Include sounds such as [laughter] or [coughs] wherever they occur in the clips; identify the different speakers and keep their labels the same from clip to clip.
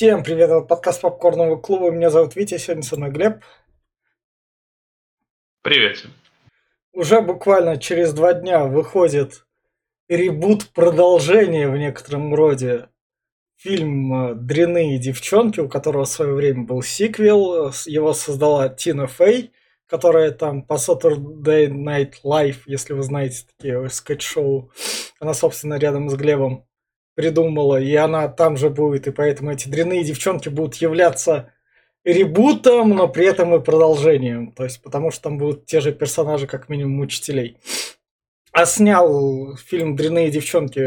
Speaker 1: Всем привет, это подкаст Попкорного клуба. Меня зовут Витя, сегодня со мной Глеб.
Speaker 2: Привет.
Speaker 1: Уже буквально через два дня выходит ребут продолжение в некотором роде. Фильм э, «Дряные девчонки», у которого в свое время был сиквел. Его создала Тина Фей, которая там по Saturday Night Live, если вы знаете такие скетч-шоу. Она, собственно, рядом с Глебом придумала, и она там же будет, и поэтому эти дрянные девчонки будут являться ребутом, но при этом и продолжением. То есть, потому что там будут те же персонажи, как минимум, учителей. А снял фильм «Дрянные девчонки»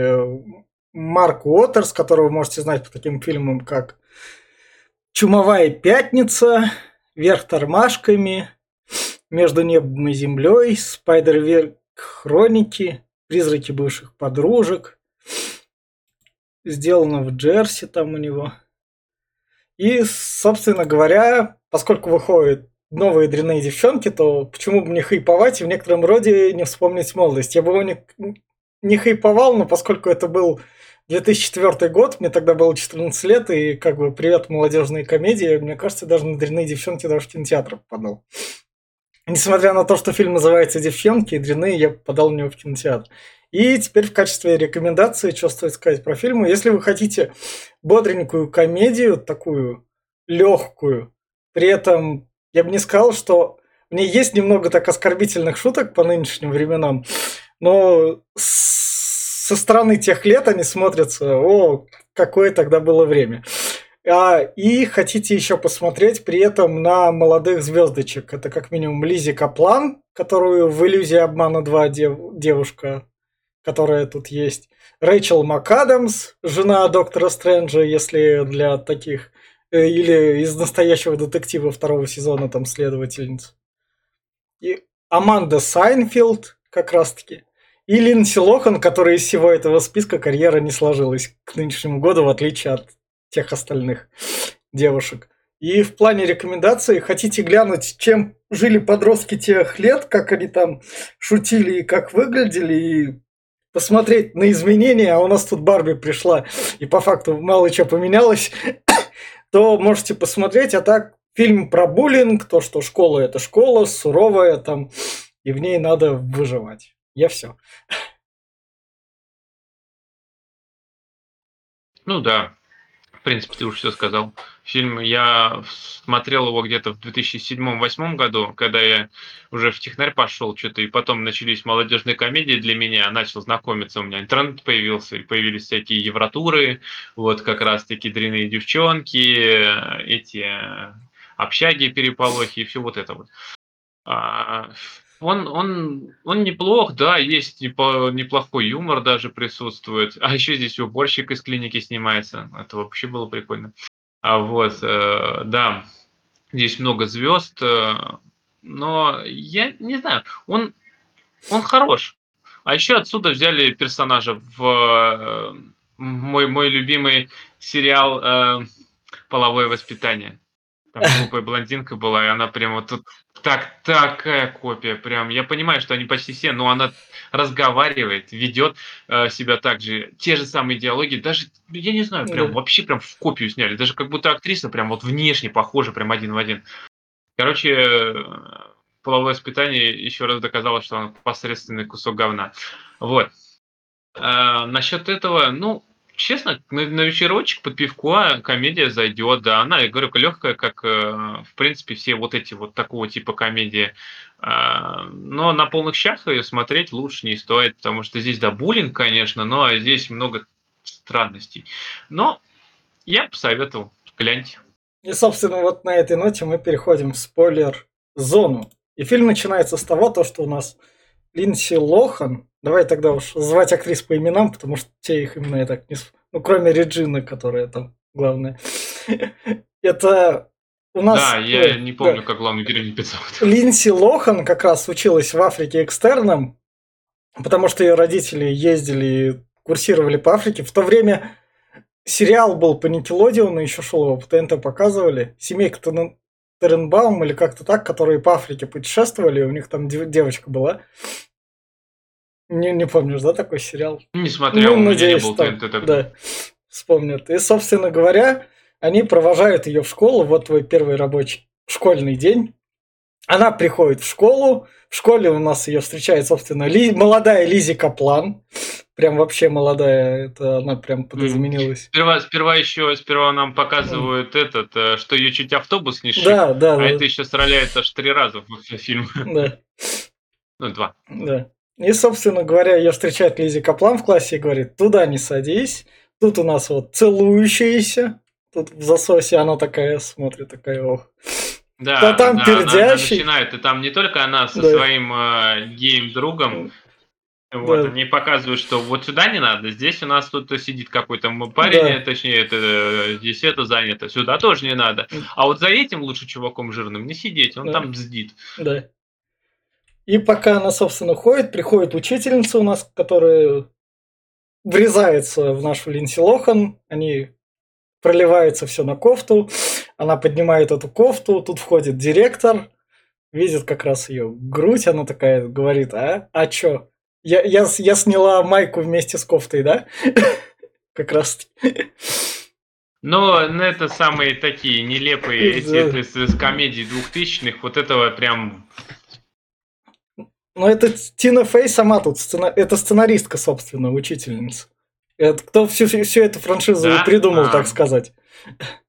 Speaker 1: Марк Уотерс, которого вы можете знать по таким фильмам, как «Чумовая пятница», «Вверх тормашками», «Между небом и землей», «Спайдер-Верк хроники», «Призраки бывших подружек», сделано в Джерси там у него. И, собственно говоря, поскольку выходят новые дрянные девчонки, то почему бы не хайповать и в некотором роде не вспомнить молодость? Я бы его не, не хайповал, но поскольку это был 2004 год, мне тогда было 14 лет, и как бы привет молодежные комедии, мне кажется, даже на дрянные девчонки даже в кинотеатр попадал. Несмотря на то, что фильм называется «Девчонки», и дрянные я попадал в него в кинотеатр. И теперь в качестве рекомендации, что стоит сказать про фильмы, если вы хотите бодренькую комедию, такую легкую, при этом я бы не сказал, что в ней есть немного так оскорбительных шуток по нынешним временам, но со стороны тех лет они смотрятся, о, какое тогда было время. А, и хотите еще посмотреть при этом на молодых звездочек. Это как минимум Лизи Каплан, которую в «Иллюзии обмана 2» дев, девушка которая тут есть. Рэйчел МакАдамс, жена доктора Стрэнджа, если для таких... Э, или из настоящего детектива второго сезона там следовательница. И Аманда Сайнфилд как раз-таки. И Линдси Лохан, которая из всего этого списка карьера не сложилась к нынешнему году, в отличие от тех остальных девушек. И в плане рекомендаций хотите глянуть, чем жили подростки тех лет, как они там шутили и как выглядели, и посмотреть на изменения, а у нас тут Барби пришла, и по факту мало чего поменялось, [coughs] то можете посмотреть. А так, фильм про буллинг, то, что школа – это школа, суровая там, и в ней надо выживать. Я все.
Speaker 2: Ну да, в принципе, ты уже все сказал. Фильм я смотрел его где-то в 2007-2008 году, когда я уже в технарь пошел, что-то, и потом начались молодежные комедии для меня, начал знакомиться, у меня интернет появился, и появились всякие евротуры, вот как раз таки дряные девчонки, эти общаги, переполохи и все вот это вот. А, он, он, он неплох, да, есть неплохой юмор даже присутствует. А еще здесь уборщик из клиники снимается. Это вообще было прикольно. А вот, э, да, здесь много звезд, э, но я не знаю, он, он хорош. А еще отсюда взяли персонажа в э, мой, мой любимый сериал «Половое воспитание». Там глупая блондинка была, и она прям вот тут так, такая копия, прям. Я понимаю, что они почти все, но она разговаривает, ведет э, себя так же. Те же самые диалоги, даже, я не знаю, прям да. вообще прям в копию сняли. Даже как будто актриса прям вот внешне похожа, прям один в один. Короче, половое воспитание еще раз доказало, что он посредственный кусок говна. Вот. А, насчет этого, ну, честно, на, на вечерочек под пивко а, комедия зайдет, да, она, я говорю, легкая, как, э, в принципе, все вот эти вот такого типа комедии. А, но на полных щах ее смотреть лучше не стоит, потому что здесь, да, буллинг, конечно, но здесь много странностей. Но я посоветовал, гляньте.
Speaker 1: И, собственно, вот на этой ноте мы переходим в спойлер-зону. И фильм начинается с того, то, что у нас Линдси Лохан, давай тогда уж звать актрис по именам, потому что те их именно я так не... Ну, кроме Реджины, которая там главная. [laughs] Это у нас...
Speaker 2: Да, я не помню, да. как главную героиню зовут. [laughs]
Speaker 1: Линси Лохан как раз училась в Африке экстерном, потому что ее родители ездили и курсировали по Африке. В то время сериал был по Никелодиону, еще шел его по ТНТ показывали. Семейка Теренбаум или как-то так, которые по Африке путешествовали, у них там девочка была. Не, не помнишь, да, такой сериал?
Speaker 2: Не смотрел, ну, надеюсь, не был
Speaker 1: там, Да, вспомнят. И, собственно говоря, Они провожают ее в школу, вот твой первый рабочий школьный день. Она приходит в школу, в школе у нас ее встречает, собственно, Ли, молодая Лизи Каплан. Прям вообще молодая, это она прям подразумелась.
Speaker 2: Сперва, сперва еще, сперва нам показывают этот, э, что ее чуть автобус не шиб,
Speaker 1: Да, да,
Speaker 2: а
Speaker 1: да.
Speaker 2: это еще стреляет аж три раза в фильм.
Speaker 1: да.
Speaker 2: Ну, два.
Speaker 1: Да. И, собственно говоря, ее встречает Лизи Каплан в классе и говорит, туда не садись, тут у нас вот целующиеся, тут в засосе она такая смотрит, такая, ох.
Speaker 2: Да,
Speaker 1: Да там
Speaker 2: она, она- она
Speaker 1: пердящий.
Speaker 2: начинает, и там не только она со
Speaker 1: Да.
Speaker 2: своим э, геем-другом, вот,
Speaker 1: Да.
Speaker 2: они показывают, что вот сюда не надо, здесь у нас тут сидит какой-то парень,
Speaker 1: Да.
Speaker 2: точнее, это, здесь это занято, сюда тоже не надо. А вот за этим лучше чуваком жирным не сидеть, он
Speaker 1: Да.
Speaker 2: там бздит.
Speaker 1: Да. И пока она, собственно, ходит, приходит учительница у нас, которая врезается в нашу Линси Лохан, они проливается все на кофту, она поднимает эту кофту, тут входит директор, видит как раз ее грудь, она такая говорит, а, а чё? Я, я, я сняла майку вместе с кофтой, да? [laughs] Как раз.
Speaker 2: Но ну, это самые такие нелепые эти
Speaker 1: Да.
Speaker 2: из, комедий двухтысячных, вот этого прям...
Speaker 1: Но это Тина Фей сама тут, сцена- это сценаристка, собственно, учительница. Это кто всю, всю эту франшизу
Speaker 2: Да?
Speaker 1: придумал,
Speaker 2: А.
Speaker 1: так сказать.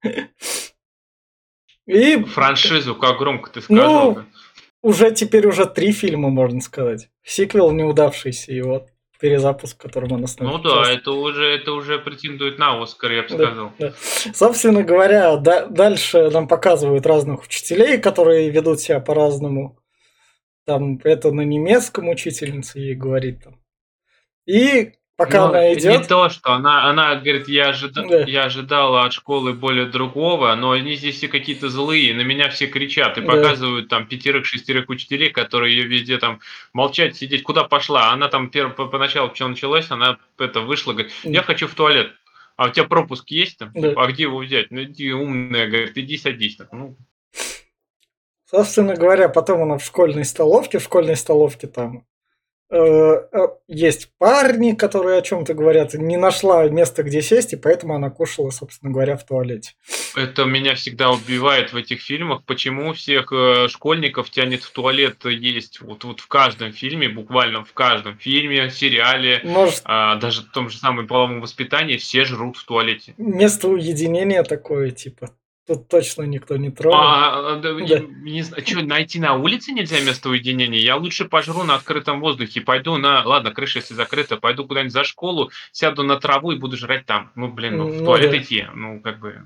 Speaker 1: [laughs] И
Speaker 2: Франшизу, как громко ты
Speaker 1: Ну,
Speaker 2: сказал.
Speaker 1: уже теперь уже три фильма, можно сказать. Сиквел неудавшийся, и вот перезапуск, в котором она снова
Speaker 2: ну да, это уже, это уже претендует на Оскар, я бы
Speaker 1: Да,
Speaker 2: сказал.
Speaker 1: да. Собственно говоря, да- дальше нам показывают разных учителей, которые ведут себя по-разному. Там это на немецком учительница ей говорит там. И пока
Speaker 2: Ну,
Speaker 1: она
Speaker 2: Не
Speaker 1: идет,
Speaker 2: то, что она, она говорит, я, ожида-
Speaker 1: Да.
Speaker 2: я ожидала от школы более другого, но они здесь все какие-то злые, на меня все кричат и
Speaker 1: Да.
Speaker 2: показывают там пятерых-шестерых учителей, которые ее везде там молчать, сидеть, куда пошла. Она там пер- по- поначалу, что началось, она это вышла, говорит, я хочу в туалет. А у тебя пропуск есть там?
Speaker 1: Да.
Speaker 2: А где его взять? Ну иди умная, говорит, иди садись. Так, Ну,
Speaker 1: собственно говоря, потом она в школьной столовке, в школьной столовке там есть парни, которые о чем-то говорят, не нашла места, где сесть, и поэтому она кушала, собственно говоря, в туалете.
Speaker 2: это меня всегда убивает в этих фильмах, почему всех э, школьников тянет в туалет есть. Вот, вот в каждом фильме, буквально в каждом фильме, сериале,
Speaker 1: Может,
Speaker 2: а, даже в том же самом половом воспитании все жрут в туалете.
Speaker 1: место уединения такое, типа, тут точно никто не трогает.
Speaker 2: А, да,
Speaker 1: Да.
Speaker 2: не, не что, найти на улице нельзя место уединения? Я лучше пожру на открытом воздухе, пойду на, ладно, крыша если закрыта, пойду куда-нибудь за школу, сяду на траву и буду жрать там. Ну, блин, ну, в
Speaker 1: Ну
Speaker 2: туалет
Speaker 1: да.
Speaker 2: идти, ну, как бы...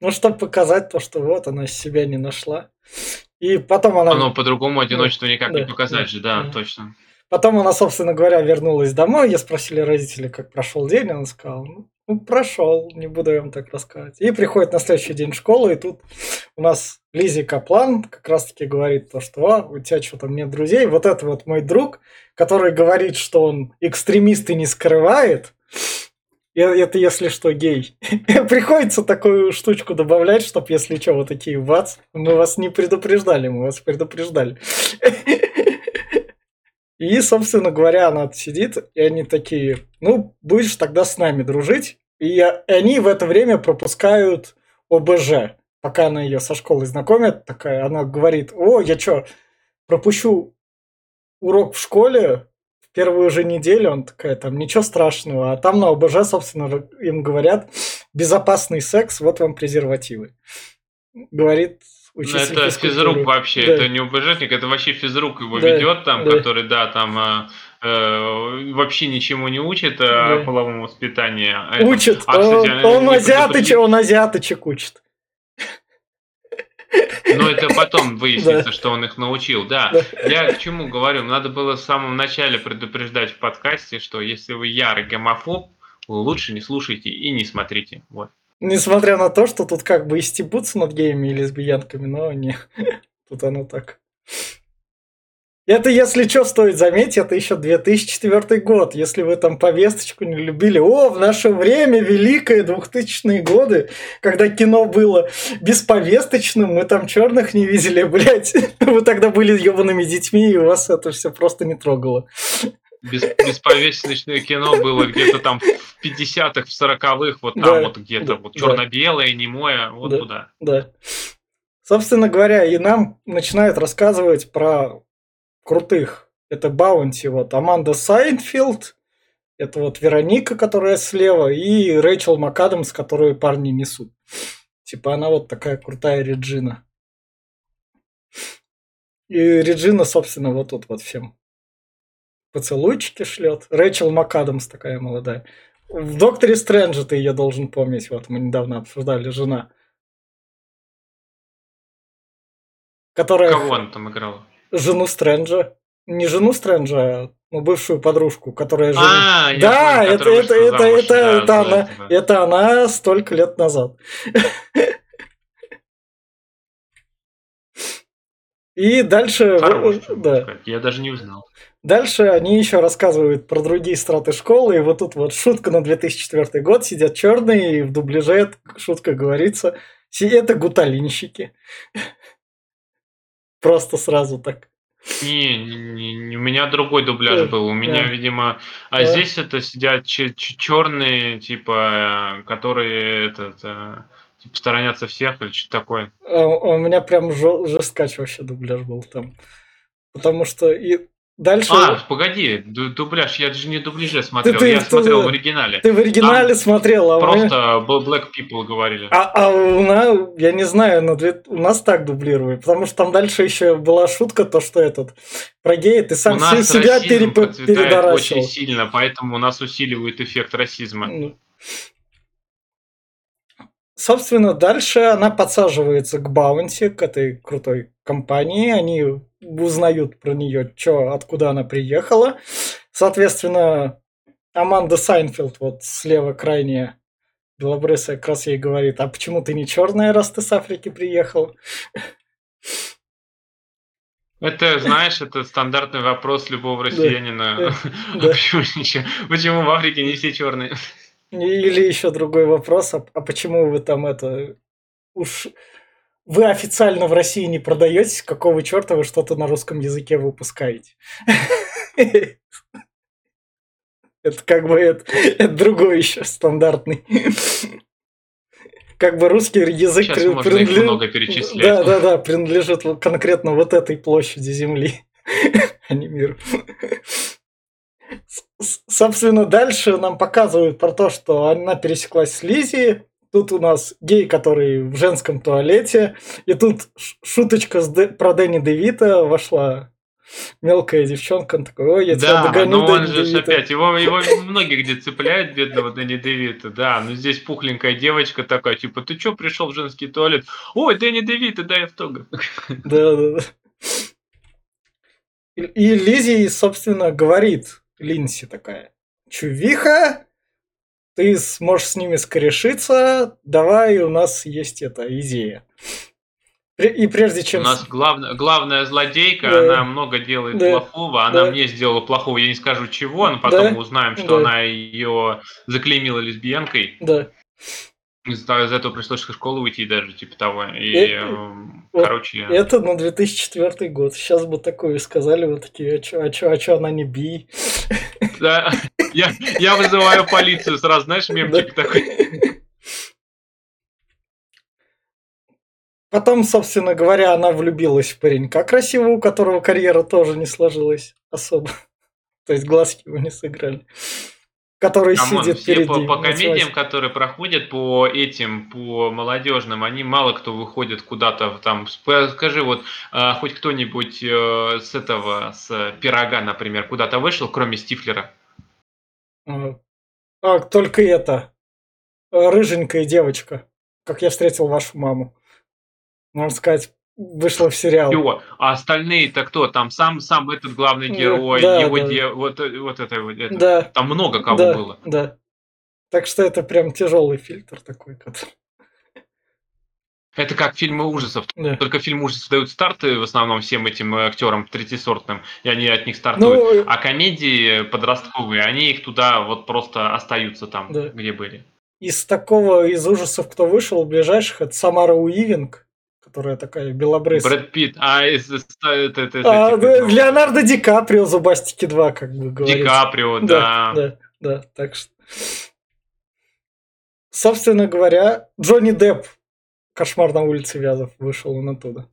Speaker 1: Ну, чтобы показать то, что вот она себя не нашла. И потом она...
Speaker 2: Оно по-другому одиночество никак не
Speaker 1: да,
Speaker 2: показать
Speaker 1: да,
Speaker 2: же, да,
Speaker 1: да.
Speaker 2: точно.
Speaker 1: Потом она, собственно говоря, вернулась домой. Я спросили родители, как прошел день. Она сказала, ну, ну, прошел, не буду я вам так рассказывать. И приходит на следующий день в школу, и тут у нас Лизи Каплан как раз-таки говорит то, что а, у тебя что-то нет друзей. Вот это вот мой друг, который говорит, что он экстремист и не скрывает. Это, если что, гей. Приходится такую штучку добавлять, чтобы, если что, вот такие вац, мы вас не предупреждали, мы вас предупреждали. И, собственно говоря, она сидит, и они такие, ну, будешь тогда с нами дружить. И они в это время пропускают ОБЖ. Пока она ее со школой знакомит, такая, она говорит, о, я что, пропущу урок в школе в первую же неделю, он такая, там, ничего страшного. А там на ОБЖ, собственно, им говорят, безопасный секс, вот вам презервативы. Говорит
Speaker 2: Ну,
Speaker 1: учитель
Speaker 2: это физрук вообще,
Speaker 1: Да.
Speaker 2: это не УБЖник, это вообще физрук его
Speaker 1: Да,
Speaker 2: ведет там,
Speaker 1: да.
Speaker 2: который, да, там а, э, вообще ничему не учит о
Speaker 1: Да.
Speaker 2: половом воспитании. А
Speaker 1: Учит.
Speaker 2: А, кстати,
Speaker 1: он, он
Speaker 2: не
Speaker 1: азиатычек, он азиатычек учит.
Speaker 2: Ну, это потом [laughs] выяснится,
Speaker 1: Да.
Speaker 2: что он их научил, да.
Speaker 1: Да.
Speaker 2: Я к чему говорю? Надо было в самом начале предупреждать в подкасте, что если вы ярый гомофоб, лучше не слушайте и не смотрите. Вот.
Speaker 1: Несмотря на то, что тут как бы и стебутся над геями и лесбиянками, но не. [laughs] Тут оно так. Это, если что, стоит заметить, это еще 2004 год. Если вы там повесточку не любили. О, в наше время, великое 2000-е годы, когда кино было бесповесточным, мы там черных не видели, [laughs] блядь. Вы тогда были ебаными детьми, и вас это все просто не трогало.
Speaker 2: Без, бесповесточное кино было где-то там в 50-х, в 40-х, вот там да, вот где-то, да, вот черно-белое, немое, вот
Speaker 1: да,
Speaker 2: туда.
Speaker 1: Да. Собственно говоря, и нам начинают рассказывать про крутых. Это Баунти, вот Аманда Сайнфилд, это вот Вероника, которая слева, и Рэйчел МакАдамс, которую парни несут. Типа она вот такая крутая Реджина. И Реджина, собственно, вот тут вот всем поцелуйчики шлет. Рэйчел МакАдамс такая молодая. В Докторе Стрэнджа ты ее должен помнить. Вот мы недавно обсуждали, жена. Которая...
Speaker 2: Кого она там играла?
Speaker 1: Жену Стрэнджа. Не жену Стрэнджа, а ну, бывшую подружку, которая жена.
Speaker 2: А,
Speaker 1: да,
Speaker 2: понял,
Speaker 1: это, это, это,
Speaker 2: замуж,
Speaker 1: это,
Speaker 2: да,
Speaker 1: это, она, это она столько лет назад. [laughs] И дальше...
Speaker 2: Хорош,
Speaker 1: да.
Speaker 2: Я даже не узнал.
Speaker 1: Дальше они еще рассказывают про другие страты школы, и вот тут вот шутка на 2004 год, сидят черные, и в дубляже шутка говорится, это гуталинщики. [laughs] Просто сразу так.
Speaker 2: Не, не, не, у меня другой дубляж был. У меня,
Speaker 1: да.
Speaker 2: видимо, а
Speaker 1: Да.
Speaker 2: здесь это сидят черные, типа, э, которые этот, э, типа, сторонятся всех или что-то такое.
Speaker 1: А У меня прям жесткач вообще дубляж был там. Потому что и дальше...
Speaker 2: А, погоди, ду- дубляж, я же не дубляже смотрел,
Speaker 1: ты-
Speaker 2: я
Speaker 1: ты-
Speaker 2: смотрел
Speaker 1: ты-
Speaker 2: в оригинале.
Speaker 1: Ты в оригинале
Speaker 2: там
Speaker 1: смотрел, а мы-
Speaker 2: Просто Bl- Black People говорили.
Speaker 1: А, а у нас, я не знаю, но две- у нас так дублировали, потому что там дальше еще была шутка, то, что этот, про гея ты сам
Speaker 2: у нас
Speaker 1: се- себя переп- передоращивал.
Speaker 2: очень сильно, поэтому у нас усиливает эффект расизма.
Speaker 1: Ну. Собственно, дальше она подсаживается к Баунти, к этой крутой компании. Они узнают про нее, чё, откуда она приехала. Соответственно, Аманда Сайнфилд, вот слева крайняя белобрысая, как раз ей говорит, а почему ты не черная, раз ты с Африки приехал?
Speaker 2: Это, знаешь, это стандартный вопрос любого россиянина.
Speaker 1: да, [laughs]
Speaker 2: А
Speaker 1: да.
Speaker 2: Почему, ничего- почему в Африке не все черные?
Speaker 1: Или еще другой вопрос, а, а почему вы там это... Уж вы официально в России не продаетесь, какого черта вы что-то на русском языке выпускаете? Это как бы это, это другой еще стандартный. Как бы русский язык
Speaker 2: Сейчас можно их
Speaker 1: принадлежит-
Speaker 2: много перечислять.
Speaker 1: Да, да, да, принадлежит конкретно вот этой площади Земли, а не миру. Собственно, дальше нам показывают про то, что она пересеклась с Лизи. Тут у нас гей, который в женском туалете. И тут шуточка Дэ- про Дэнни Девита вошла мелкая девчонка. Он такой, ой, я тебя
Speaker 2: Да,
Speaker 1: догоню,
Speaker 2: но он
Speaker 1: Дэнни
Speaker 2: же
Speaker 1: Девита».
Speaker 2: опять, его, его [laughs] многие где цепляют, бедного Дэнни Девита, да, но здесь пухленькая девочка такая, типа, ты чё пришел в женский туалет? Ой, Дэнни Девита, дай автограф.
Speaker 1: Да, да, да. И Лизи, собственно, говорит, Линси такая, чувиха, ты сможешь с ними скорешиться, давай, у нас есть эта идея. И прежде
Speaker 2: У
Speaker 1: чем...
Speaker 2: нас главная, главная злодейка,
Speaker 1: Да.
Speaker 2: она много делает
Speaker 1: Да.
Speaker 2: плохого, она
Speaker 1: Да.
Speaker 2: мне сделала плохого, я не скажу чего, но потом
Speaker 1: Да.
Speaker 2: мы узнаем, что
Speaker 1: Да.
Speaker 2: она ее заклеймила лесбиянкой.
Speaker 1: Да.
Speaker 2: Из-за из этого пришлось из школы уйти даже, типа того. И,
Speaker 1: Э,
Speaker 2: эм,
Speaker 1: вот
Speaker 2: короче,
Speaker 1: Это на 2004 год. Сейчас бы такое сказали, вот такие, а чё, а чё, а чё она не би?
Speaker 2: да, я, я вызываю полицию сразу, знаешь, мемчик такой.
Speaker 1: Потом, собственно говоря, она влюбилась в паренька красивого, у которого карьера тоже не сложилась особо. То есть глазки его не сыграли. Который
Speaker 2: come on,
Speaker 1: сидит
Speaker 2: все
Speaker 1: перед
Speaker 2: по, по комедиям, которые проходят по этим, по молодежным, они мало кто выходит куда-то там. Скажи, вот а, хоть кто-нибудь э, с этого, с пирога, например, куда-то вышел, кроме Стифлера?
Speaker 1: А, только это. Рыженькая девочка. Как я встретил вашу маму. Можно сказать, вышла в сериал.
Speaker 2: Всё. А остальные-то кто? Там сам, сам этот главный
Speaker 1: Да,
Speaker 2: герой,
Speaker 1: да,
Speaker 2: его
Speaker 1: да.
Speaker 2: де- вот, э, вот это вот это.
Speaker 1: Да,
Speaker 2: Там много кого
Speaker 1: да,
Speaker 2: было.
Speaker 1: да. Так что это прям тяжелый фильтр такой. который-
Speaker 2: Это как фильмы ужасов.
Speaker 1: Да.
Speaker 2: Только фильмы ужасов дают старты в основном всем этим э, актерам третьесортным, и они от них стартуют.
Speaker 1: Ну, э,
Speaker 2: А комедии подростковые, они их туда вот просто остаются там,
Speaker 1: Да.
Speaker 2: где были.
Speaker 1: из такого, из ужасов, кто вышел, ближайших, это Самара Уивинг, которая такая белобрысая.
Speaker 2: Брэд Питт, а из- из- это, это,
Speaker 1: А,
Speaker 2: это,
Speaker 1: да,
Speaker 2: типа,
Speaker 1: Леонардо Ди Каприо Зубастики 2, как бы говорится.
Speaker 2: Ди Каприо,
Speaker 1: Да,
Speaker 2: да.
Speaker 1: да, да, так что... Собственно говоря, Джонни Депп «Кошмар на улице Вязов» вышел он оттуда.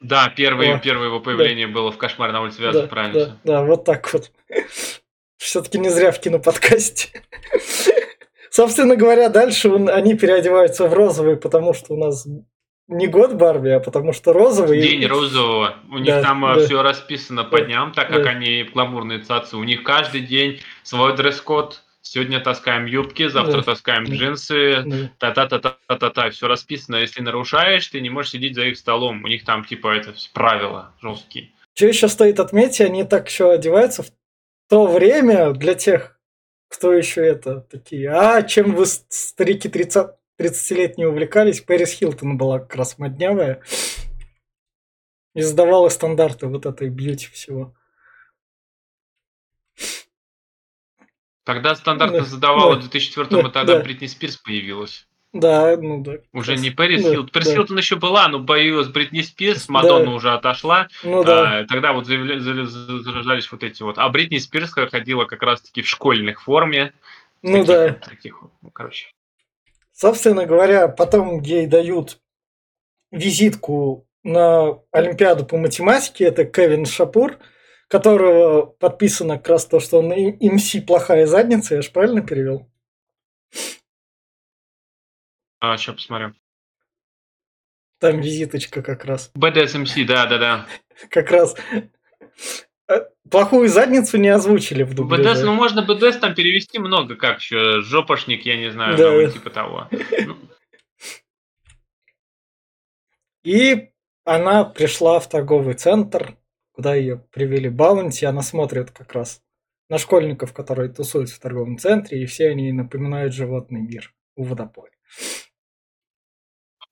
Speaker 2: Да, первое,
Speaker 1: О,
Speaker 2: первое его появление было в «Кошмар на улице
Speaker 1: Да,
Speaker 2: Вязов», правильно.
Speaker 1: да, да, вот так вот. Все-таки не зря в киноподкасте. Собственно говоря, дальше он- они переодеваются в розовый, потому что у нас не год Барби, а потому что розовый.
Speaker 2: День розового. У них
Speaker 1: Да,
Speaker 2: там
Speaker 1: да.
Speaker 2: все расписано по
Speaker 1: Да,
Speaker 2: дням, так как
Speaker 1: да.
Speaker 2: они гламурные цацы. У них каждый день свой дресс-код. Сегодня таскаем юбки, завтра
Speaker 1: Да.
Speaker 2: таскаем джинсы, та-та-та-та-та-та, все расписано. Если нарушаешь, ты не можешь сидеть за их столом. У них там типа это правила жесткие.
Speaker 1: Что еще стоит отметить, они так еще одеваются в то время для тех, кто еще это такие. А чем вы, старики 30, 30-летние, увлекались? Пэрис Хилтон была как раз моднявая. И сдавала стандарты вот этой бьюти всего.
Speaker 2: Тогда стандартно
Speaker 1: Да,
Speaker 2: задавала
Speaker 1: да,
Speaker 2: в 2004
Speaker 1: да,
Speaker 2: и тогда
Speaker 1: да.
Speaker 2: Бритни Спирс появилась.
Speaker 1: Да, ну да.
Speaker 2: Уже не Пэрис
Speaker 1: Да,
Speaker 2: Хилтон. Пэрис
Speaker 1: да.
Speaker 2: Хилтон еще была, но появилась Бритни Спирс, Мадонна уже отошла.
Speaker 1: Ну да.
Speaker 2: А, тогда вот заявля- зарождались вот эти вот. А Бритни Спирс ходила как раз-таки в школьных форме.
Speaker 1: Ну
Speaker 2: Таких
Speaker 1: да.
Speaker 2: таких ну, короче.
Speaker 1: Собственно говоря, потом ей дают визитку на Олимпиаду по математике. Это Кевин Шапур, которого подписано как раз то, что он МС плохая задница. Я же правильно перевел?
Speaker 2: А, сейчас посмотрю.
Speaker 1: Там визиточка как раз.
Speaker 2: BDSMC, да-да-да.
Speaker 1: Как раз. Э, Плохую задницу не озвучили в дубляже.
Speaker 2: ну можно BDS там перевести много, как еще, жопошник, я не знаю,
Speaker 1: Да.
Speaker 2: ну, типа того. Ну, [laughs]
Speaker 1: И она пришла в торговый центр, куда ее привели Баунти. Она смотрит как раз на школьников, которые тусуются в торговом центре, и все они напоминают животный мир у водопоя.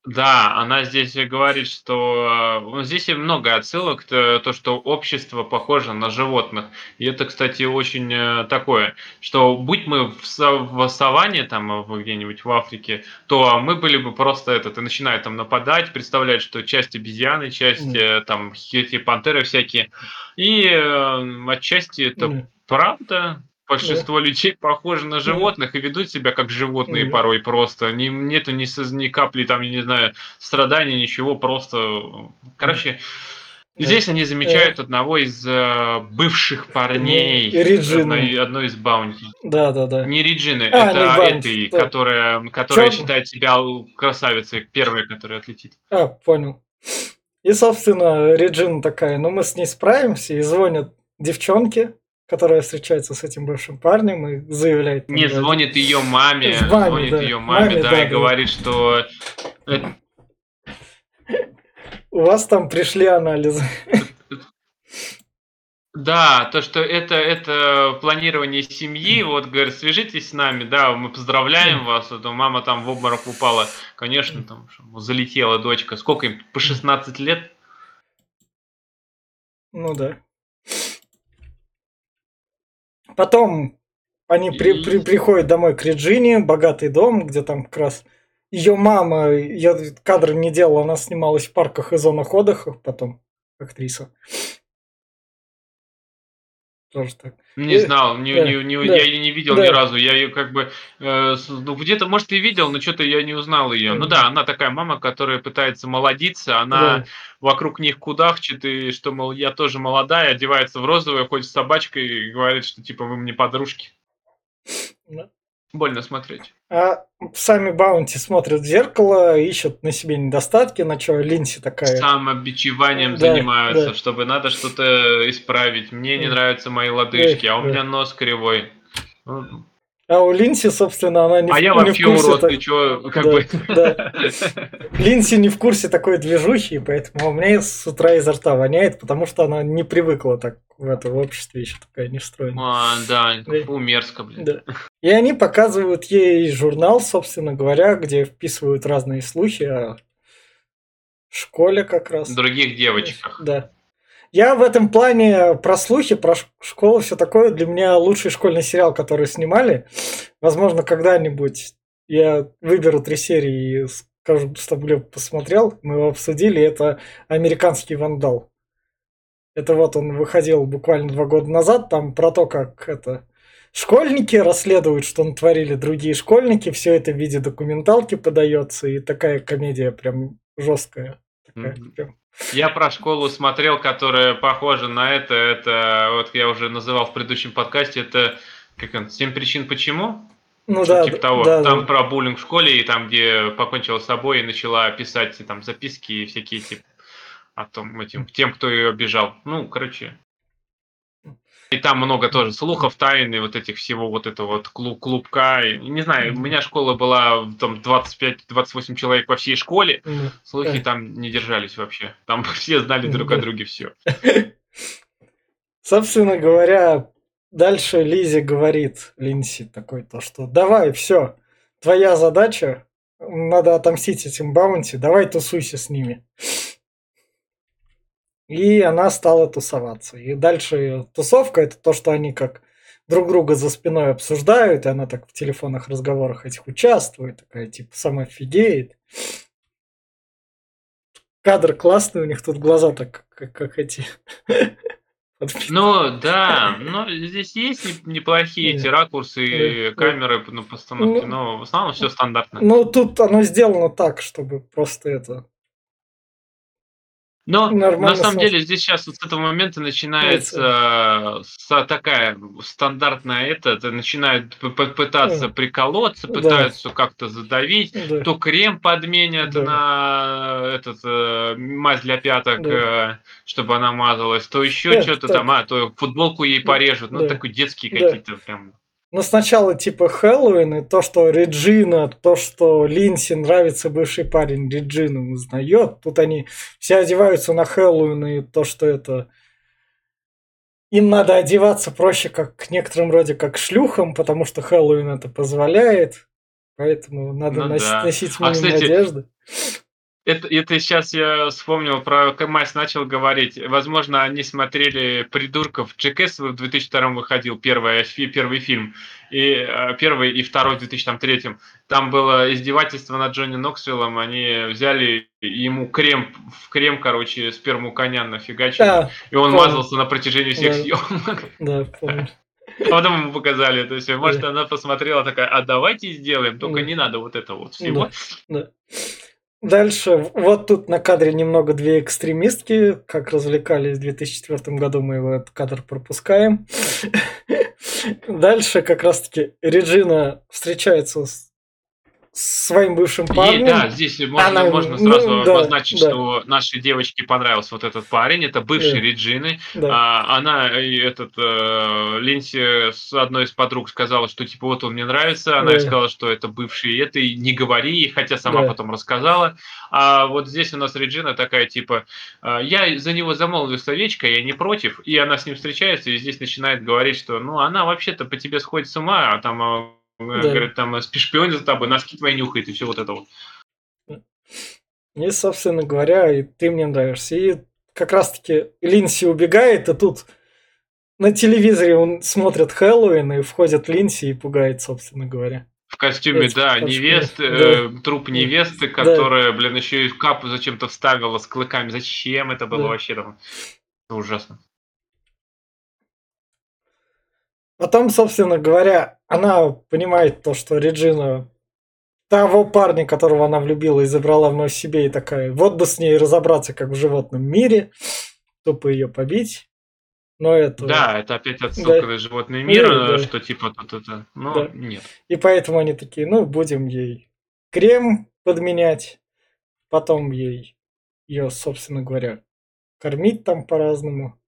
Speaker 2: Да, она здесь говорит, что э, ну, здесь и много отсылок, то, то, что общество похоже на животных. И это, кстати, очень э, такое, что будь мы в, в саванне, там, э, где-нибудь в Африке, то мы были бы просто этот, и начинают там нападать, представлять, что часть обезьяны, часть э, там эти пантеры всякие. И э, отчасти это
Speaker 1: Мгм.
Speaker 2: правда. Большинство людей похожи на животных и ведут себя как животные порой просто. Ни, нету ни, ни капли там, я не знаю, страданий, ничего, просто... Короче, здесь они замечают одного из э, бывших парней
Speaker 1: Реджину.
Speaker 2: одной, одной из баунти.
Speaker 1: Да, да, да.
Speaker 2: Не Реджины,
Speaker 1: А,
Speaker 2: это
Speaker 1: не
Speaker 2: этой,
Speaker 1: да.
Speaker 2: которая, которая считает себя красавицей, первая, которая отлетит.
Speaker 1: А, понял. И, собственно, Реджина такая, ну мы с ней справимся, и звонят девчонке, которая встречается с этим бывшим парнем и заявляет...
Speaker 2: Не
Speaker 1: да,
Speaker 2: звонит ее маме, [laughs]
Speaker 1: маме,
Speaker 2: звонит
Speaker 1: да.
Speaker 2: ее маме,
Speaker 1: Маме,
Speaker 2: да,
Speaker 1: да,
Speaker 2: и
Speaker 1: да.
Speaker 2: говорит, что э,
Speaker 1: У вас там пришли анализы. [laughs]
Speaker 2: Да, то, что это, это планирование семьи, вот, говорит, свяжитесь с нами, да, мы поздравляем вас, а то мама там в обморок упала, конечно, там залетела дочка, сколько им, по 16 лет?
Speaker 1: Ну да. Потом они при- при- приходят домой к Реджине, богатый дом, где там как раз ее мама, я кадры не делал, она снималась в парках и зонах отдыха потом, актриса. Тоже так.
Speaker 2: Не знал, не,
Speaker 1: да,
Speaker 2: не- не-
Speaker 1: да,
Speaker 2: я ее не видел
Speaker 1: да.
Speaker 2: ни разу, я ее как бы, э, ну, где-то, может, и видел, но что-то я не узнал ее. Ну да, она такая мама, которая пытается молодиться, она
Speaker 1: Да.
Speaker 2: вокруг них кудахчет, и что, мол, я тоже молодая, одевается в розовое, ходит с собачкой и говорит, что, типа, вы мне подружки.
Speaker 1: Да.
Speaker 2: Больно смотреть.
Speaker 1: А сами Баунти смотрят в зеркало, ищут на себе недостатки, на что Линси такая.
Speaker 2: Самобичеванием
Speaker 1: Да,
Speaker 2: занимаются,
Speaker 1: да.
Speaker 2: чтобы надо что-то исправить. Мне не нравятся мои лодыжки, а у
Speaker 1: Да.
Speaker 2: меня нос кривой.
Speaker 1: А у Линси, собственно, она не,
Speaker 2: А
Speaker 1: в-
Speaker 2: я
Speaker 1: не
Speaker 2: вообще
Speaker 1: в курсе.
Speaker 2: урод,
Speaker 1: так-
Speaker 2: ты чё, как
Speaker 1: Да,
Speaker 2: бы...
Speaker 1: да. Линси не в курсе такой движухи, поэтому у меня с утра изо рта воняет, потому что она не привыкла так в этом обществе еще такая не встроена.
Speaker 2: А, да, фу, мерзко, блин.
Speaker 1: Да. И они показывают ей журнал, собственно говоря, где вписывают разные слухи о школе как раз.
Speaker 2: В других девочках.
Speaker 1: Да. Я в этом плане про слухи, про школу, все такое, для меня лучший школьный сериал, который снимали. Возможно, когда-нибудь я выберу три серии и скажу, чтобы Глеб посмотрел, мы его обсудили, это «Американский вандал». Это вот он выходил буквально два года назад, там про то, как это школьники расследуют, что натворили другие школьники, все это в виде документалки подается, и такая комедия прям жесткая. Такая,
Speaker 2: Мгм.
Speaker 1: прям.
Speaker 2: Я про школу смотрел, которая похожа на это. Это вот я уже называл в предыдущем подкасте. Это как он, семь причин почему?
Speaker 1: Ну да,
Speaker 2: типа того.
Speaker 1: да,
Speaker 2: там
Speaker 1: да.
Speaker 2: про буллинг в школе, и там, где покончила с собой и начала писать там записки и всякие типа о том, этим, тем, кто ее обижал. Ну, короче. И там много тоже слухов, тайны, вот этих всего, вот этого вот клуб, клубка. И, не знаю, у меня школа была там 25-28 человек во всей школе. Слухи там не держались вообще. Там [laughs] все знали друг о друге все. [laughs]
Speaker 1: Собственно говоря, дальше Лизи говорит Линси такой то, что давай, все, твоя задача, надо отомстить этим баунти, давай тусуйся с ними. И она стала тусоваться. И дальше тусовка это то, что они как друг друга за спиной обсуждают, и она так в телефонных разговорах этих участвует, такая типа сама офигеет. Кадр классный, у них тут глаза так, как, как эти. [laughs]
Speaker 2: Ну, да, но здесь есть не- неплохие эти ракурсы и
Speaker 1: Да.
Speaker 2: камеры на постановке,
Speaker 1: Ну,
Speaker 2: но в основном все стандартно.
Speaker 1: Ну, тут оно сделано так, чтобы просто это...
Speaker 2: Но
Speaker 1: Нормально
Speaker 2: на самом деле здесь сейчас вот с этого момента начинается э, с- такая стандартная это, это начинают пытаться
Speaker 1: Да.
Speaker 2: приколоться,
Speaker 1: Да.
Speaker 2: пытаются как-то задавить,
Speaker 1: Да.
Speaker 2: то крем подменят
Speaker 1: Да.
Speaker 2: на этот э, мазь для пяток,
Speaker 1: Да.
Speaker 2: э, чтобы она мазалась, то еще что-то там, а то футболку ей порежут, ну
Speaker 1: Да.
Speaker 2: такой детские
Speaker 1: Да.
Speaker 2: какие-то прям.
Speaker 1: Ну, сначала типа Хэллоуин, и то, что Реджина, то, что Линси нравится бывший парень, Реджину узнает. Тут они все одеваются на Хэллоуин, и то, что это... Им надо одеваться проще, как к некоторым вроде как шлюхам, потому что Хэллоуин это позволяет. Поэтому надо
Speaker 2: Ну
Speaker 1: носить,
Speaker 2: да.
Speaker 1: носить
Speaker 2: А, кстати,
Speaker 1: одежды.
Speaker 2: Это, это сейчас я вспомнил про КМАС начал говорить. Возможно, они смотрели «Придурков». Джекс в 2002 выходил первый, первый фильм. И э, первый и второй в 2003. Там было издевательство над Джонни Ноксвиллом. Они взяли ему крем, в крем, короче, сперму коня нафигачили.
Speaker 1: А,
Speaker 2: и он
Speaker 1: помню.
Speaker 2: мазался на протяжении всех
Speaker 1: Да.
Speaker 2: съемок.
Speaker 1: да, помню.
Speaker 2: А [laughs] потом ему показали это все. Может,
Speaker 1: Да.
Speaker 2: она посмотрела такая, а давайте сделаем, только
Speaker 1: Да.
Speaker 2: не надо вот это вот всего.
Speaker 1: Да. Дальше, вот тут на кадре немного две экстремистки, как развлекались в 2004 году, мы его этот кадр пропускаем. [laughs] Дальше как раз-таки Реджина встречается с своим бывшим
Speaker 2: И
Speaker 1: парнем.
Speaker 2: да, здесь можно,
Speaker 1: Она-
Speaker 2: можно
Speaker 1: ну,
Speaker 2: сразу
Speaker 1: да,
Speaker 2: обозначить,
Speaker 1: да.
Speaker 2: что нашей девочке понравился вот этот парень. Это бывший
Speaker 1: Да.
Speaker 2: Реджины.
Speaker 1: Да,
Speaker 2: А, она и этот э, Линси с одной из подруг сказала, что типа вот он мне нравится. Она
Speaker 1: Да.
Speaker 2: ей сказала, что это бывший это, и не говори, хотя сама
Speaker 1: Да.
Speaker 2: потом рассказала. А вот здесь у нас Реджина такая типа, «А, я за него замолвлю словечко, я не против. И она с ним встречается, и здесь начинает говорить, что ну она вообще-то по тебе сходит с ума, а там э, говорит, там шпионит за тобой, носки твои нюхает и все вот это вот.
Speaker 1: и, собственно говоря, и ты мне нравишься. И как раз-таки Линси убегает, и тут на телевизоре он смотрит Хэллоуин, и входит Линси и пугает, собственно говоря.
Speaker 2: В костюме,
Speaker 1: Эти
Speaker 2: да,
Speaker 1: костюмы,
Speaker 2: невесты,
Speaker 1: да.
Speaker 2: э, труп невесты, которая, блин, еще и капу зачем-то вставила с клыками. Зачем это было
Speaker 1: Да.
Speaker 2: вообще там? Это ужасно.
Speaker 1: Потом, собственно говоря, она понимает то, что Реджина того парня, которого она влюбила и забрала вновь себе, и такая, вот бы с ней разобраться, как в животном мире, тупо ее побить. Но это...
Speaker 2: Да, это опять отсылка
Speaker 1: Да.
Speaker 2: на животный мир,
Speaker 1: Да, да.
Speaker 2: что типа тут это. Ну,
Speaker 1: Да.
Speaker 2: нет.
Speaker 1: И поэтому они такие, ну, будем ей крем подменять, потом ей ее, собственно говоря, кормить там по-разному.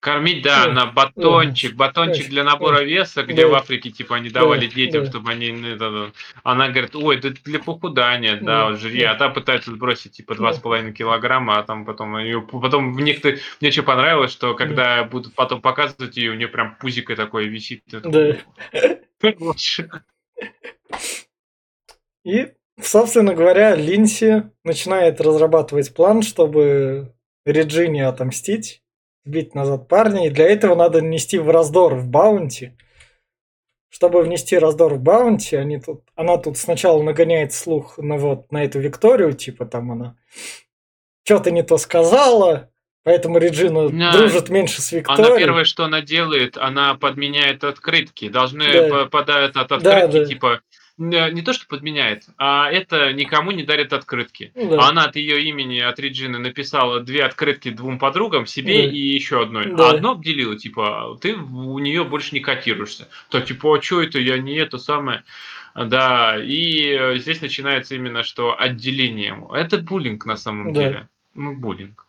Speaker 2: Кормить, да,
Speaker 1: Да.
Speaker 2: на батончик, батончик
Speaker 1: Да.
Speaker 2: для набора веса, где
Speaker 1: Да.
Speaker 2: в Африке, типа, они давали
Speaker 1: Да,
Speaker 2: детям,
Speaker 1: да.
Speaker 2: чтобы они... это, да. Она говорит, ой, это для похудания, да,
Speaker 1: Да,
Speaker 2: вот жри.
Speaker 1: да.
Speaker 2: А та пытается сбросить, типа,
Speaker 1: Да.
Speaker 2: два с половиной килограмма, а там потом ее... Потом в некоторых... Мне что понравилось, что когда будут потом показывать ее, у нее прям пузико такое висит. «Лучше».
Speaker 1: И, собственно говоря, Линси начинает разрабатывать план, чтобы Реджине отомстить, сбить назад парня. И для этого надо нести в раздор в баунти. чтобы внести раздор в баунти, они тут, она тут сначала нагоняет слух на вот на эту Викторию, типа там она что-то не то сказала, поэтому Реджина
Speaker 2: Да.
Speaker 1: дружит меньше с
Speaker 2: Она
Speaker 1: Викторией.
Speaker 2: первое, что она делает, она подменяет открытки. Должны
Speaker 1: Да.
Speaker 2: по- подать от
Speaker 1: Да,
Speaker 2: открытки,
Speaker 1: да.
Speaker 2: типа, не не то, что подменяет, а это никому не дарит открытки.
Speaker 1: Да.
Speaker 2: А Она от ее имени, от Реджины, написала две открытки двум подругам, себе
Speaker 1: Да.
Speaker 2: и еще одной.
Speaker 1: Да.
Speaker 2: А одно обделила, типа, ты у нее больше не котируешься. То, типа, а что это, я не это самое. Да, и э, здесь начинается именно что отделение. Это буллинг на самом
Speaker 1: Да.
Speaker 2: деле. Ну, буллинг.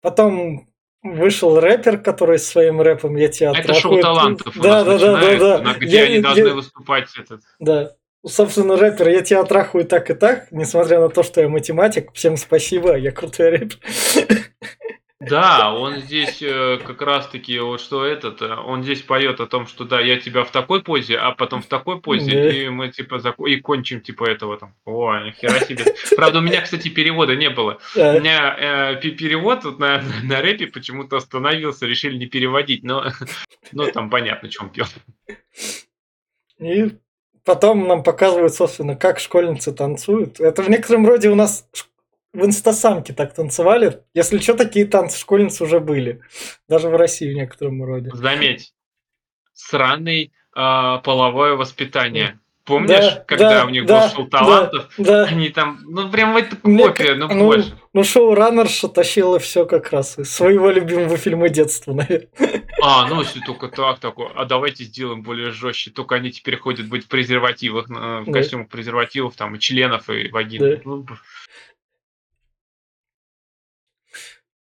Speaker 1: Потом вышел рэпер, который своим рэпом я тебя
Speaker 2: Это шоу
Speaker 1: отрахую».
Speaker 2: талантов
Speaker 1: Да, да, да, да, да.
Speaker 2: где
Speaker 1: Я-
Speaker 2: они
Speaker 1: я-
Speaker 2: должны выступать этот.
Speaker 1: Да. Собственно, рэпер, я тебя отрахую так и так, несмотря на то, что я математик. Всем спасибо, я крутой рэпер.
Speaker 2: Да, он здесь э, как раз-таки вот что этот, э, он здесь поет о том, что да, я тебя в такой позе, а потом в такой позе,
Speaker 1: Да.
Speaker 2: и мы типа зако- и кончим типа этого там. О, нихера себе. Правда, у меня, кстати, перевода не было. У
Speaker 1: Да.
Speaker 2: меня э, пе- перевод вот на, на рэпе почему-то остановился, решили не переводить, но, но там понятно, чем пьет.
Speaker 1: И потом нам показывают, собственно, как школьницы танцуют. Это в некотором роде у нас в инстасамке так танцевали. Если что, такие танцы школьниц уже были. Даже в России в некотором роде.
Speaker 2: Заметь, сраный а, половое воспитание. Помнишь,
Speaker 1: Да,
Speaker 2: когда
Speaker 1: да,
Speaker 2: у них
Speaker 1: да,
Speaker 2: был шоу талантов?
Speaker 1: Да.
Speaker 2: Они там, ну прям
Speaker 1: Мне
Speaker 2: копия, ну
Speaker 1: ну,
Speaker 2: боже.
Speaker 1: ну, шоураннерша тащила все как раз из своего любимого фильма детства, наверное.
Speaker 2: А, ну если только так, такой, а давайте сделаем более жестче. Только они теперь ходят быть в презервативах, э, в
Speaker 1: Да.
Speaker 2: костюмах презервативов, там, и членов, и вагин.
Speaker 1: Да.
Speaker 2: Ну,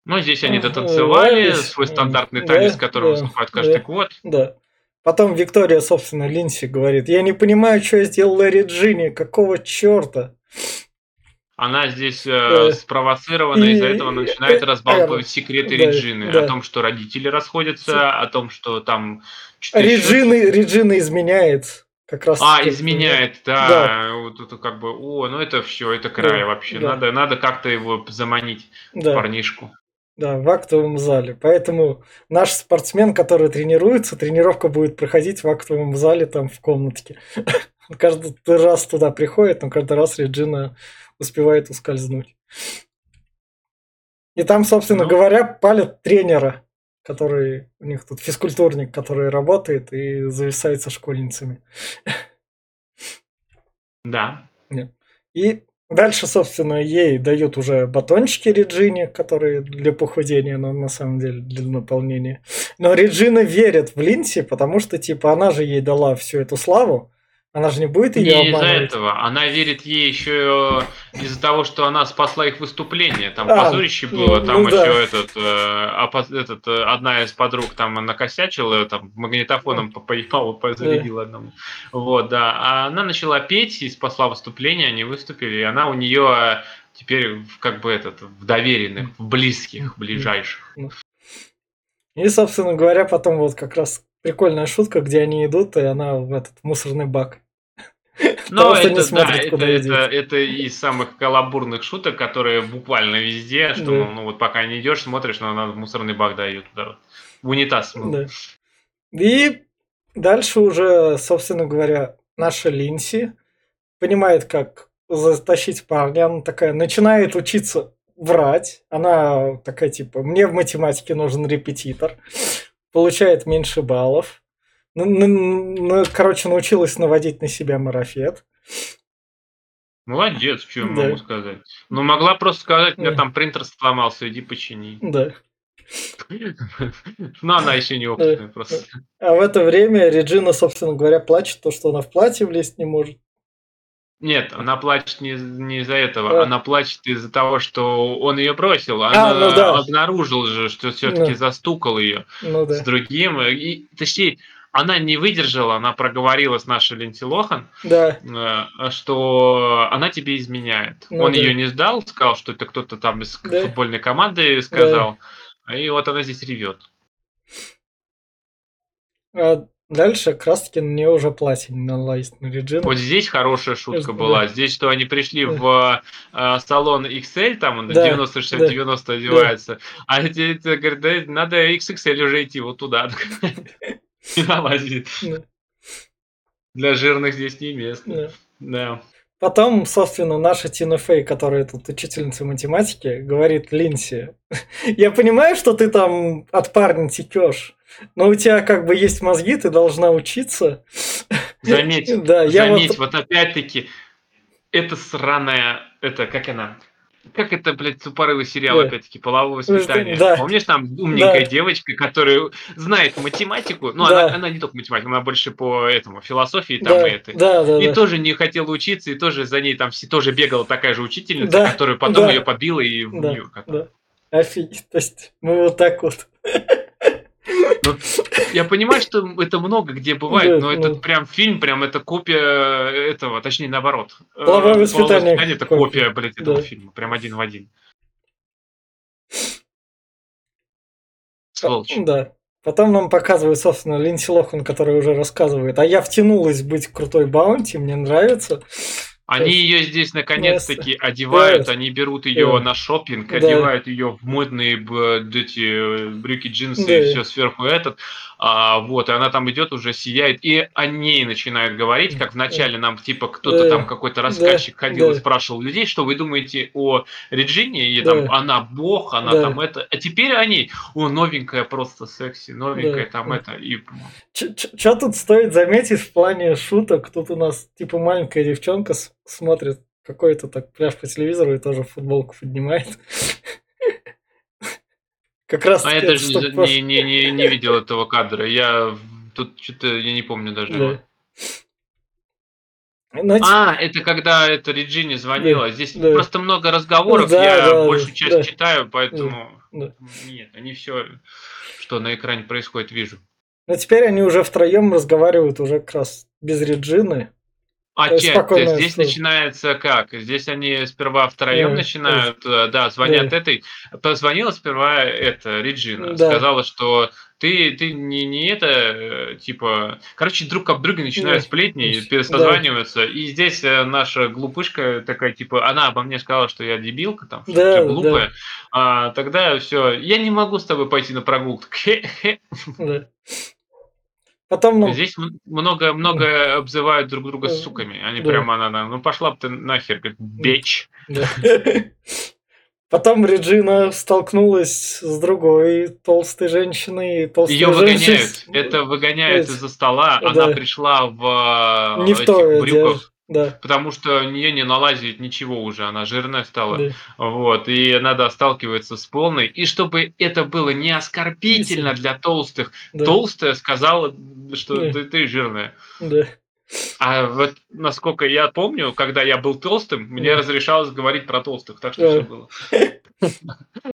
Speaker 2: Ну, здесь они дотанцевали свой стандартный
Speaker 1: да,
Speaker 2: танец, который
Speaker 1: да,
Speaker 2: выступает каждый
Speaker 1: да.
Speaker 2: год.
Speaker 1: Да. Потом Виктория, собственно, Линси говорит, я не понимаю, что я сделала Реджине, какого черта?
Speaker 2: Она здесь э,
Speaker 1: Да.
Speaker 2: спровоцирована,
Speaker 1: И-
Speaker 2: из-за этого она начинает разбалтывать секреты
Speaker 1: да,
Speaker 2: Реджины.
Speaker 1: да.
Speaker 2: О том, что родители расходятся, о том, что там... четыре
Speaker 1: Реджина, изменяет как раз.
Speaker 2: А, изменяет, да.
Speaker 1: Да.
Speaker 2: Вот это как бы, о, ну это все, это край
Speaker 1: Да,
Speaker 2: вообще.
Speaker 1: да.
Speaker 2: Надо, надо как-то его заманить,
Speaker 1: Да,
Speaker 2: парнишку.
Speaker 1: Да, в актовом зале. Поэтому наш спортсмен, который тренируется, тренировка будет проходить в актовом зале, там в комнатке. Он каждый раз туда приходит, но каждый раз Реджина успевает ускользнуть. И там, собственно
Speaker 2: Ну.
Speaker 1: говоря, палят тренера, который у них тут физкультурник, который работает и зависает со школьницами.
Speaker 2: Да.
Speaker 1: И дальше, собственно, ей дают уже батончики Реджине, которые для похудения, но на самом деле для наполнения. Но Реджина верит в Линси, потому что, типа, она же ей дала всю эту славу. Она же не будет ее
Speaker 2: Не из-за этого. Она верит ей еще из-за того, что она спасла их выступление. Там
Speaker 1: А,
Speaker 2: позорище
Speaker 1: ну,
Speaker 2: было, там
Speaker 1: ну да.
Speaker 2: еще этот, э, этот, э, одна из подруг там накосячила, там магнитофоном по- поебала, позарядила одному. Вот, да. А она начала петь и спасла выступление, они выступили, и она у нее теперь в- как бы этот, в доверенных, в близких, ближайших.
Speaker 1: И, собственно говоря, потом вот как раз прикольная шутка, где они идут, и она в этот мусорный бак. [laughs]
Speaker 2: Но
Speaker 1: не
Speaker 2: это, да,
Speaker 1: смотрит,
Speaker 2: это,
Speaker 1: куда
Speaker 2: это,
Speaker 1: идет.
Speaker 2: это из самых каламбурных шуток, которые буквально везде, что,
Speaker 1: Да.
Speaker 2: ну, ну, вот пока не идешь, смотришь, но она в мусорный бак туда, вот, в унитаз.
Speaker 1: Да. И дальше уже, собственно говоря, наша Линси понимает, как затащить парня. Она такая начинает учиться врать. Она такая, типа, мне в математике нужен репетитор. Получает меньше баллов. Ну, ну, ну, короче, научилась наводить на себя марафет.
Speaker 2: Молодец, что я
Speaker 1: Да.
Speaker 2: могу сказать. Ну, могла просто сказать, у меня
Speaker 1: Да.
Speaker 2: там принтер сломался, иди почини.
Speaker 1: Да. [laughs]
Speaker 2: Но она еще не опытная просто.
Speaker 1: А в это время Реджина, собственно говоря, плачет, то, что она в платье влезть не может.
Speaker 2: Нет, она плачет не, не из-за этого,
Speaker 1: А.
Speaker 2: она плачет из-за того, что он ее бросил. Она
Speaker 1: ну да.
Speaker 2: обнаружил же, что все-таки
Speaker 1: Да.
Speaker 2: застукал ее.
Speaker 1: Ну да.
Speaker 2: с другим. И, точнее, она не выдержала, она проговорила с нашей Линси Лохан,
Speaker 1: Да.
Speaker 2: э, что она тебе изменяет.
Speaker 1: Ну
Speaker 2: Он
Speaker 1: да.
Speaker 2: ее не сдал, сказал, что это кто-то там из
Speaker 1: Да.
Speaker 2: футбольной команды сказал. И вот она здесь ревет.
Speaker 1: А дальше таки на нее уже платье не наладить на Реджину.
Speaker 2: Вот здесь хорошая шутка
Speaker 1: Да.
Speaker 2: была. Здесь, что они пришли в э, салон XL, там он
Speaker 1: Да,
Speaker 2: 90 60 90 одевается, а эти, говорят, да, надо XXL уже идти вот туда. [laughs] [laughs] Не налазит.
Speaker 1: Да.
Speaker 2: Для жирных здесь не место.
Speaker 1: Да. Потом, собственно, наша Тина Фей, которая тут учительница математики, говорит Линси, я понимаю, что ты там от парня текешь, но у тебя как бы есть мозги, ты должна учиться.
Speaker 2: Заметь,
Speaker 1: Да, я
Speaker 2: заметь,
Speaker 1: вот...
Speaker 2: вот опять-таки, это сраная, это как она, как это, блядь, тупорылый сериал,
Speaker 1: Да.
Speaker 2: опять-таки, половое воспитание.
Speaker 1: Да.
Speaker 2: Помнишь, там умненькая
Speaker 1: Да.
Speaker 2: девочка, которая знает математику, ну,
Speaker 1: Да.
Speaker 2: она, она не только математика, она больше по этому, философии там
Speaker 1: Да,
Speaker 2: и это.
Speaker 1: да, да,
Speaker 2: И
Speaker 1: да.
Speaker 2: тоже не хотела учиться, и тоже за ней там тоже бегала такая же учительница,
Speaker 1: Да,
Speaker 2: которая потом
Speaker 1: да.
Speaker 2: ее побила и в
Speaker 1: Да,
Speaker 2: неё катала.
Speaker 1: да. Офигеть. То есть мы вот так вот.
Speaker 2: Ну, я понимаю, что это много где бывает,
Speaker 1: Да,
Speaker 2: но это
Speaker 1: ну.
Speaker 2: прям фильм, прям это копия этого, точнее наоборот. Э,
Speaker 1: Половое воспитание
Speaker 2: это
Speaker 1: копия.
Speaker 2: блядь, этого
Speaker 1: Да.
Speaker 2: фильма, прям один в один. Сволочь.
Speaker 1: Да. Потом нам показывают, собственно, Линдси Лохан, который уже рассказывает. А я втянулась быть крутой баунти, мне нравится.
Speaker 2: Они ее здесь наконец-таки одевают,
Speaker 1: Да.
Speaker 2: они берут ее
Speaker 1: Да.
Speaker 2: на шопинг,
Speaker 1: Да.
Speaker 2: одевают ее в модные эти э, брюки, джинсы
Speaker 1: Да.
Speaker 2: и все сверху этот. А, вот, и она там идет, уже сияет, и о ней начинают говорить, как вначале нам типа кто-то
Speaker 1: Да.
Speaker 2: там, какой-то рассказчик
Speaker 1: Да.
Speaker 2: ходил и
Speaker 1: Да.
Speaker 2: спрашивал людей, что вы думаете о Реджине, и
Speaker 1: Да.
Speaker 2: там она бог, она
Speaker 1: Да.
Speaker 2: там это. А теперь они, о, новенькая просто секси, новенькая
Speaker 1: Да.
Speaker 2: там
Speaker 1: Да.
Speaker 2: это. И
Speaker 1: Что тут стоит заметить в плане шуток? Тут у нас типа маленькая девчонка смотрит какой-то так пляж по телевизору и тоже футболку поднимает. [laughs] Как раз
Speaker 2: А я даже не, не, не, не, видел этого кадра. Я тут что-то я не помню даже.
Speaker 1: Да. Ну,
Speaker 2: А, это когда это Реджине звонила. Здесь
Speaker 1: да.
Speaker 2: просто много разговоров,
Speaker 1: Да,
Speaker 2: я
Speaker 1: да,
Speaker 2: большую
Speaker 1: да,
Speaker 2: часть
Speaker 1: да.
Speaker 2: читаю, поэтому
Speaker 1: Да.
Speaker 2: нет, они все, что на экране происходит, вижу.
Speaker 1: Но теперь они уже втроем разговаривают уже как раз без Реджины.
Speaker 2: А
Speaker 1: спокойно
Speaker 2: здесь
Speaker 1: всё.
Speaker 2: начинается как? Здесь они сперва втроем
Speaker 1: Да,
Speaker 2: начинают, э, да, звонят
Speaker 1: Да.
Speaker 2: этой. Позвонила сперва это Реджина,
Speaker 1: Да.
Speaker 2: сказала, что ты, ты не, не это, э, типа, короче, друг об друга начинают
Speaker 1: Да.
Speaker 2: сплетни,
Speaker 1: Да.
Speaker 2: пересозваниваются. И здесь э, наша глупышка такая, типа, она обо мне сказала, что я дебилка, там, что
Speaker 1: Да,
Speaker 2: я глупая. А, тогда все, я не могу с тобой пойти на прогулку. [laughs] Хе-хе.
Speaker 1: Потом, ну,
Speaker 2: Здесь много, много [laughs] обзывают друг друга суками. Они
Speaker 1: Да.
Speaker 2: прямо, она, она, ну пошла бы ты нахер, говорит, бич.
Speaker 1: да. [laughs] Потом Реджина столкнулась с другой толстой женщиной. и толстая
Speaker 2: Ее выгоняют. Это выгоняют из-за стола.
Speaker 1: да.
Speaker 2: Она пришла в э,
Speaker 1: Не в
Speaker 2: этих
Speaker 1: той
Speaker 2: брюках.
Speaker 1: Да.
Speaker 2: потому что у нее не налазит ничего уже. Она жирная стала.
Speaker 1: да.
Speaker 2: Вот, и она да, сталкивается с полной. И чтобы это было не оскорбительно для толстых,
Speaker 1: Да.
Speaker 2: толстая сказала, что
Speaker 1: Да.
Speaker 2: ты, ты жирная.
Speaker 1: Да.
Speaker 2: А вот насколько я помню, когда я был толстым, мне
Speaker 1: Да.
Speaker 2: разрешалось говорить про толстых, так что
Speaker 1: Да.
Speaker 2: все было. [laughs]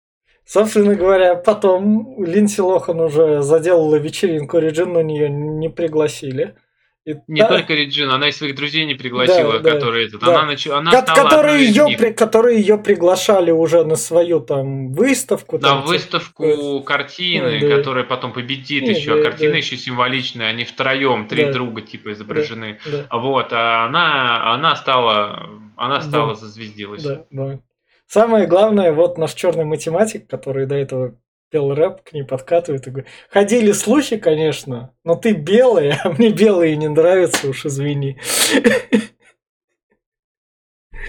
Speaker 1: Собственно говоря, потом Линдси Лохан уже заделала вечеринку, Реджину на нее не пригласили. И
Speaker 2: Не
Speaker 1: та-
Speaker 2: только Реджина, она и своих друзей не пригласила,
Speaker 1: Да, да,
Speaker 2: которые этот.
Speaker 1: да.
Speaker 2: Она, нач... она
Speaker 1: ко-
Speaker 2: стала
Speaker 1: которые, ее, при- которые ее приглашали уже на свою там выставку.
Speaker 2: на
Speaker 1: там,
Speaker 2: выставку картины,
Speaker 1: Да.
Speaker 2: которая потом победит
Speaker 1: Да,
Speaker 2: еще.
Speaker 1: да,
Speaker 2: Картина
Speaker 1: да.
Speaker 2: еще символичная, они втроем, три
Speaker 1: Да.
Speaker 2: друга типа изображены.
Speaker 1: Да,
Speaker 2: Вот, а она, она стала, она
Speaker 1: Да.
Speaker 2: стала зазвездилась.
Speaker 1: да, да. Самое главное, вот наш черный математик, который до этого пел рэп, к ней подкатывает и говорит, ходили слухи, конечно, но ты белая, [laughs] а мне белые не нравятся, уж извини.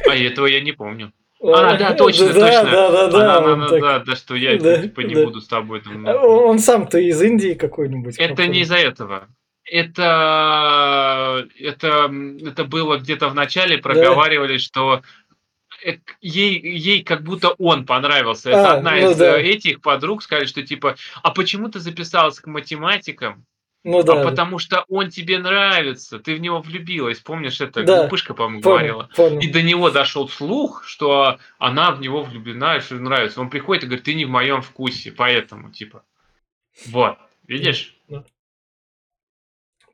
Speaker 2: А этого я не помню. А, да, точно,
Speaker 1: да,
Speaker 2: точно.
Speaker 1: Да, да, да,
Speaker 2: Она-
Speaker 1: он
Speaker 2: она-
Speaker 1: так-
Speaker 2: да, да, что я
Speaker 1: Да,
Speaker 2: типа не
Speaker 1: да.
Speaker 2: буду с тобой там.
Speaker 1: А Он сам-то из Индии какой-нибудь.
Speaker 2: Это
Speaker 1: какой?
Speaker 2: не из-за этого. Это, это, это было где-то в начале, проговаривали, что э, ей, ей как будто он понравился. Это
Speaker 1: А,
Speaker 2: одна
Speaker 1: ну
Speaker 2: из
Speaker 1: да.
Speaker 2: э, этих подруг сказали, что типа, а почему ты записалась к математикам?
Speaker 1: Ну да,
Speaker 2: а
Speaker 1: да.
Speaker 2: потому что он тебе нравится, ты в него влюбилась. Помнишь, это
Speaker 1: Да,
Speaker 2: глупышка, по-моему,
Speaker 1: понял,
Speaker 2: говорила.
Speaker 1: понял.
Speaker 2: И до него дошел слух, что она в него влюблена, и что нравится. Он приходит и говорит, ты не в моем вкусе, поэтому, типа. Вот, видишь?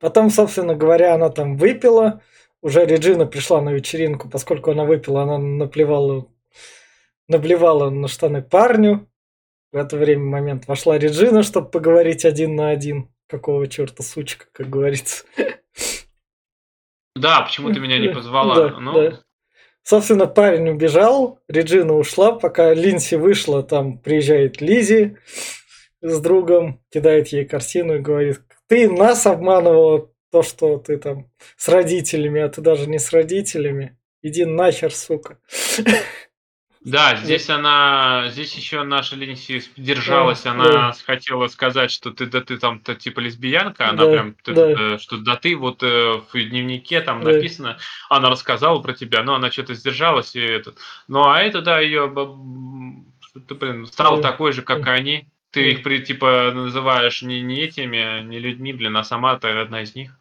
Speaker 1: Потом, собственно говоря, она там выпила. Уже Реджина пришла на вечеринку, поскольку она выпила, она наплевала, наблевала на штаны парню. В это время момент вошла Реджина, чтобы поговорить один на один. Какого черта сучка, как говорится.
Speaker 2: Да, почему ты меня не позвала?
Speaker 1: да,
Speaker 2: ну,
Speaker 1: да. Собственно, парень убежал, Реджина ушла, пока Линси вышла, там приезжает Лизи с другом, кидает ей картину и говорит, ты нас обманывала то, что ты там с родителями, а ты даже не с родителями. Иди нахер, сука. [laughs]
Speaker 2: Да, здесь она, здесь еще наша Линси держалась,
Speaker 1: Да,
Speaker 2: она
Speaker 1: да.
Speaker 2: хотела сказать, что ты, да ты там то, типа лесбиянка, она
Speaker 1: Да,
Speaker 2: прям, т-
Speaker 1: да.
Speaker 2: э, что да ты вот э, в дневнике там
Speaker 1: Да.
Speaker 2: написано, она рассказала про тебя, но она что-то сдержалась и этот. Ну а это да, ее, ты блин стал
Speaker 1: Да.
Speaker 2: такой же, как и они. Ты их при, типа называешь не, не этими, не людьми, блин, а сама ты одна из них.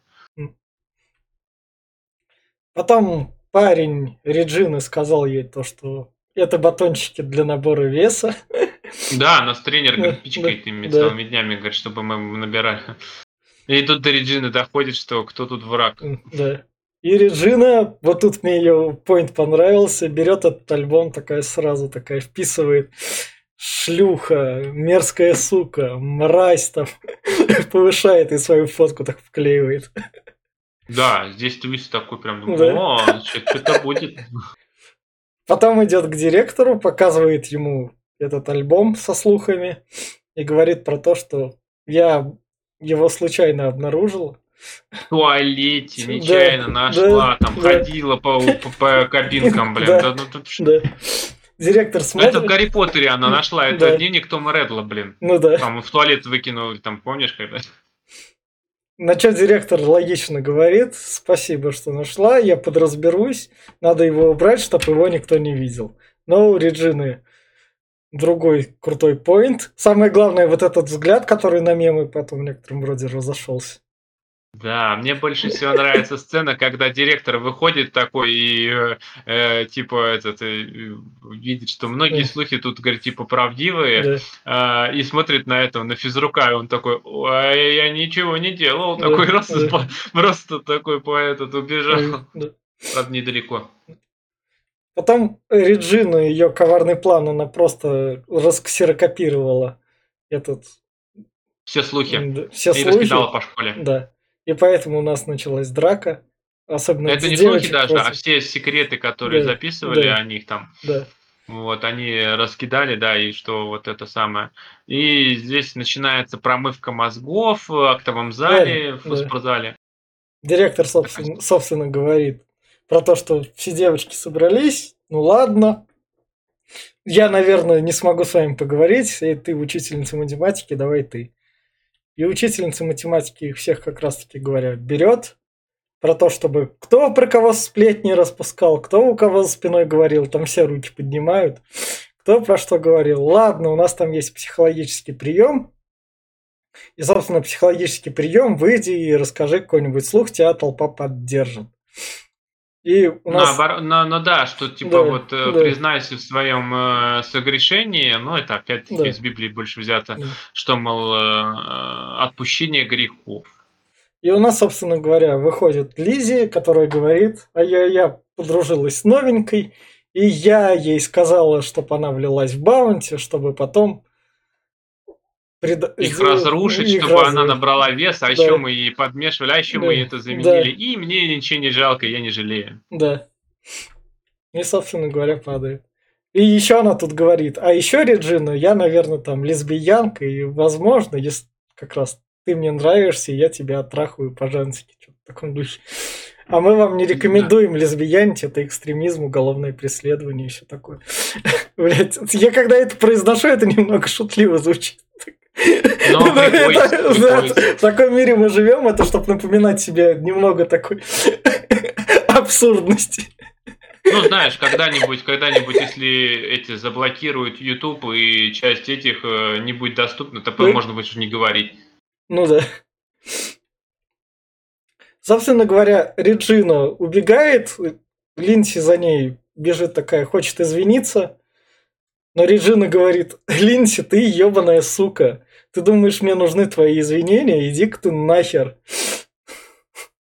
Speaker 1: Потом парень Реджины сказал ей то, что это батончики для набора веса.
Speaker 2: Да, нас тренер говорит, пичкает ими
Speaker 1: да.
Speaker 2: целыми днями, говорит, чтобы мы набирали. И тут до Реджины доходит, что кто тут враг.
Speaker 1: Да. И Реджина, вот тут мне ее поинт понравился, берет этот альбом, такая сразу такая вписывает шлюха, мерзкая сука, мразь там, [laughs] повышает и свою фотку так вклеивает.
Speaker 2: Да, здесь твист такой прям, думаю,
Speaker 1: Да.
Speaker 2: о, что-то будет.
Speaker 1: Потом идет к директору, показывает ему этот альбом со слухами и говорит про то, что я его случайно обнаружил.
Speaker 2: В туалете
Speaker 1: Да,
Speaker 2: нечаянно
Speaker 1: да,
Speaker 2: нашла, там
Speaker 1: да.
Speaker 2: ходила по, по, по кабинкам, блин.
Speaker 1: Да.
Speaker 2: Да, ну тут
Speaker 1: Да. Директор
Speaker 2: Ну, Это в
Speaker 1: смотрит.
Speaker 2: Гарри Поттере она нашла, это
Speaker 1: Да.
Speaker 2: дневник Тома Редла, блин.
Speaker 1: Ну да.
Speaker 2: Там в туалет выкинули, там, помнишь, когда?
Speaker 1: На что директор логично говорит, спасибо, что нашла, я подразберусь, надо его убрать, чтобы его никто не видел. Но у Реджины другой крутой поинт. Самое главное, вот этот взгляд, который на мемы потом в некотором роде разошелся.
Speaker 2: Да, мне больше всего нравится сцена, когда директор выходит такой и э, э, типа этот э, видит, что многие слухи тут, говорит, типа правдивые,
Speaker 1: Да.
Speaker 2: а, и смотрит на этого, на физрука, и он такой, ой, я ничего не делал,
Speaker 1: Да,
Speaker 2: такой раз, и
Speaker 1: да.
Speaker 2: по- просто такой по этот убежал,
Speaker 1: Да.
Speaker 2: правда, недалеко.
Speaker 1: Потом Реджина, ее коварный план, она просто расксерокопировала этот,
Speaker 2: Все слухи.
Speaker 1: да, все
Speaker 2: И
Speaker 1: слухи.
Speaker 2: раскидала по школе.
Speaker 1: Да. И поэтому у нас началась драка. Особенно
Speaker 2: Это не слухи даже, а
Speaker 1: против-
Speaker 2: все секреты, которые
Speaker 1: Да,
Speaker 2: записывали
Speaker 1: да.
Speaker 2: о них там,
Speaker 1: Да.
Speaker 2: Вот, они раскидали, да, и что вот это самое. И здесь начинается промывка мозгов в актовом зале, в
Speaker 1: да.
Speaker 2: спортзале.
Speaker 1: Директор, собственно, собственно, говорит про то, что все девочки собрались. Ну ладно. Я, наверное, не смогу с вами поговорить. И ты учительница математики, давай ты. И учительница математики их всех как раз-таки говоря берет про то, чтобы кто про кого сплетни распускал, кто у кого за спиной говорил, там все руки поднимают. Кто про что говорил. Ладно, у нас там есть психологический прием. И, собственно, психологический прием, выйди и расскажи какой-нибудь слух, тебя толпа поддержит. И у нас...
Speaker 2: Наоборот, но, но да, что типа
Speaker 1: Да,
Speaker 2: вот э,
Speaker 1: да.
Speaker 2: признайся в своем э, согрешении, ну это опять-таки
Speaker 1: Да.
Speaker 2: из Библии больше взято,
Speaker 1: Да.
Speaker 2: что, мол, э, э, отпущение грехов.
Speaker 1: И у нас, собственно говоря, выходит Лизи, которая говорит, а я, я подружилась с новенькой, и я ей сказала, чтобы она влилась в баунти, чтобы потом... преда-
Speaker 2: Их разрушить,
Speaker 1: их
Speaker 2: чтобы она
Speaker 1: разрушить.
Speaker 2: набрала вес, а
Speaker 1: Да.
Speaker 2: еще мы ей подмешивали, а еще
Speaker 1: Да,
Speaker 2: мы это
Speaker 1: да.
Speaker 2: заменили. И мне ничего не жалко, я не жалею.
Speaker 1: Да. И, собственно говоря, падает. И еще она тут говорит, а еще Реджина, я, наверное, там лесбиянка, и, возможно, если как раз ты мне нравишься, я тебя отрахаю по-женски, что-то в таком духе. А мы вам не рекомендуем лесбиянить, это экстремизм, уголовное преследование и все такое. [laughs] Блять, я когда это произношу, это немного шутливо звучит.
Speaker 2: Но
Speaker 1: Ну,
Speaker 2: приходится,
Speaker 1: это-
Speaker 2: приходится.
Speaker 1: В таком мире мы живем, это чтобы напоминать себе немного такой [laughs] абсурдности.
Speaker 2: Ну, знаешь, когда-нибудь, когда-нибудь, если эти заблокируют YouTube и часть этих э, не будет доступна, то
Speaker 1: Да.
Speaker 2: можно будет не говорить.
Speaker 1: Ну да. Собственно говоря, Реджина убегает, Линси за ней бежит такая, хочет извиниться, но Реджина говорит, Линси, ты ебаная сука, ты думаешь, мне нужны твои извинения? Иди-ка ты нахер.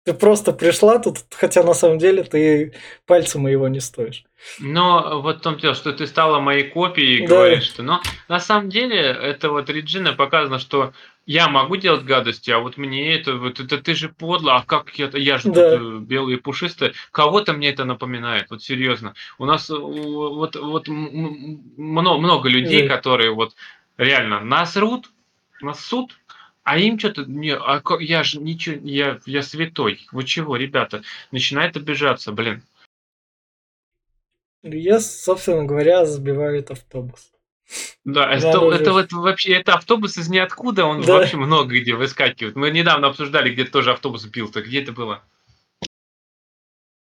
Speaker 1: Ты просто пришла тут, хотя на самом деле ты пальца моего не стоишь.
Speaker 2: Но вот в том дело, что ты стала моей копией,
Speaker 1: Да.
Speaker 2: говоришь, что... Но на самом деле, это вот Реджина показано, что я могу делать гадости, а вот мне это, вот это ты же подло, а как я, я же
Speaker 1: Да.
Speaker 2: тут э, белый и пушистый. Кого-то мне это напоминает, вот серьезно. У нас э, вот, вот много, много людей,
Speaker 1: Да.
Speaker 2: которые вот реально насрут, нассут, А им что-то, не, а я же ничего, я, я святой. Вы чего, ребята? Начинает обижаться, блин.
Speaker 1: Я, собственно говоря, сбивает автобус.
Speaker 2: Да, это, это вот вообще, это автобус из ниоткуда, он
Speaker 1: Да.
Speaker 2: вообще много где выскакивает. Мы недавно обсуждали, где тоже автобус бил-то. Где это было?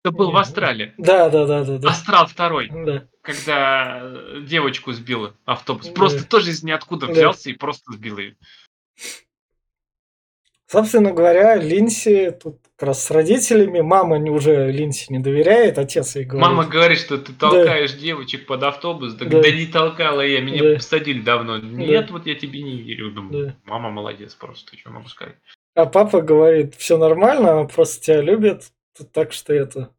Speaker 2: Это был в Австралии.
Speaker 1: Да, да, да, да, да.
Speaker 2: Астрал второй,
Speaker 1: Да.
Speaker 2: Когда э, девочку сбила автобус.
Speaker 1: Да.
Speaker 2: Просто тоже из ниоткуда
Speaker 1: Да.
Speaker 2: взялся и просто сбил ее.
Speaker 1: Собственно говоря, Линси тут как раз с родителями. Мама уже Линси не доверяет, отец ей говорит.
Speaker 2: Мама говорит, что ты толкаешь девочек под автобус. Да,
Speaker 1: Да.
Speaker 2: да не толкала я, меня
Speaker 1: Да.
Speaker 2: посадили давно. Нет, вот я тебе не верю. Думаю,
Speaker 1: Да.
Speaker 2: мама молодец просто, что могу сказать.
Speaker 1: А папа говорит, все нормально, она просто тебя любит, так что это...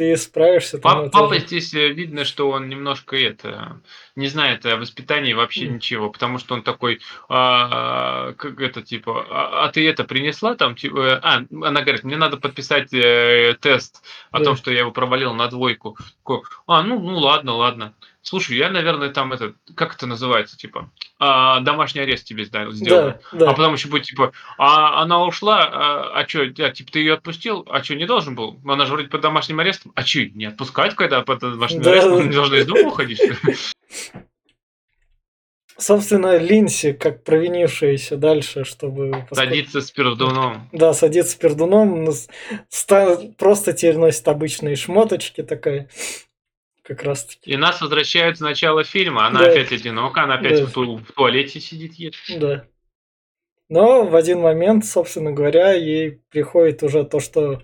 Speaker 1: Ты справишься. там
Speaker 2: Пап- папа
Speaker 1: же».
Speaker 2: здесь э, видно, что он немножко это не знает о воспитании вообще
Speaker 1: Мгм.
Speaker 2: ничего, потому что он такой, а, как это типа, а, а ты это принесла там, типа, э, а, она говорит, мне надо подписать э, тест о
Speaker 1: Да.
Speaker 2: том, что я его провалил на двойку. Такой, а, ну, ну ладно, ладно. Слушай, я, наверное, там это, как это называется, типа, а, домашний арест тебе сделаю.
Speaker 1: Да, да.
Speaker 2: А потом еще будет типа, а она ушла, а, а что, типа ты ее отпустил, а что, не должен был? Она же вроде под домашним арестом. А что, не отпускать, когда под домашним
Speaker 1: Да.
Speaker 2: арестом? Не должна из дома уходить?
Speaker 1: Собственно, Линси, как провинившаяся дальше, чтобы... поскольку-
Speaker 2: Садиться с пердуном.
Speaker 1: Да, пердуном, но с- ста- просто теперь носит обычные шмоточки такая. Как раз таки.
Speaker 2: И нас возвращают с начала фильма. Она
Speaker 1: Да.
Speaker 2: опять одинока, она опять
Speaker 1: Да.
Speaker 2: в, ту- в туалете сидит, ест.
Speaker 1: Да. Но в один момент, собственно говоря, ей приходит уже то, что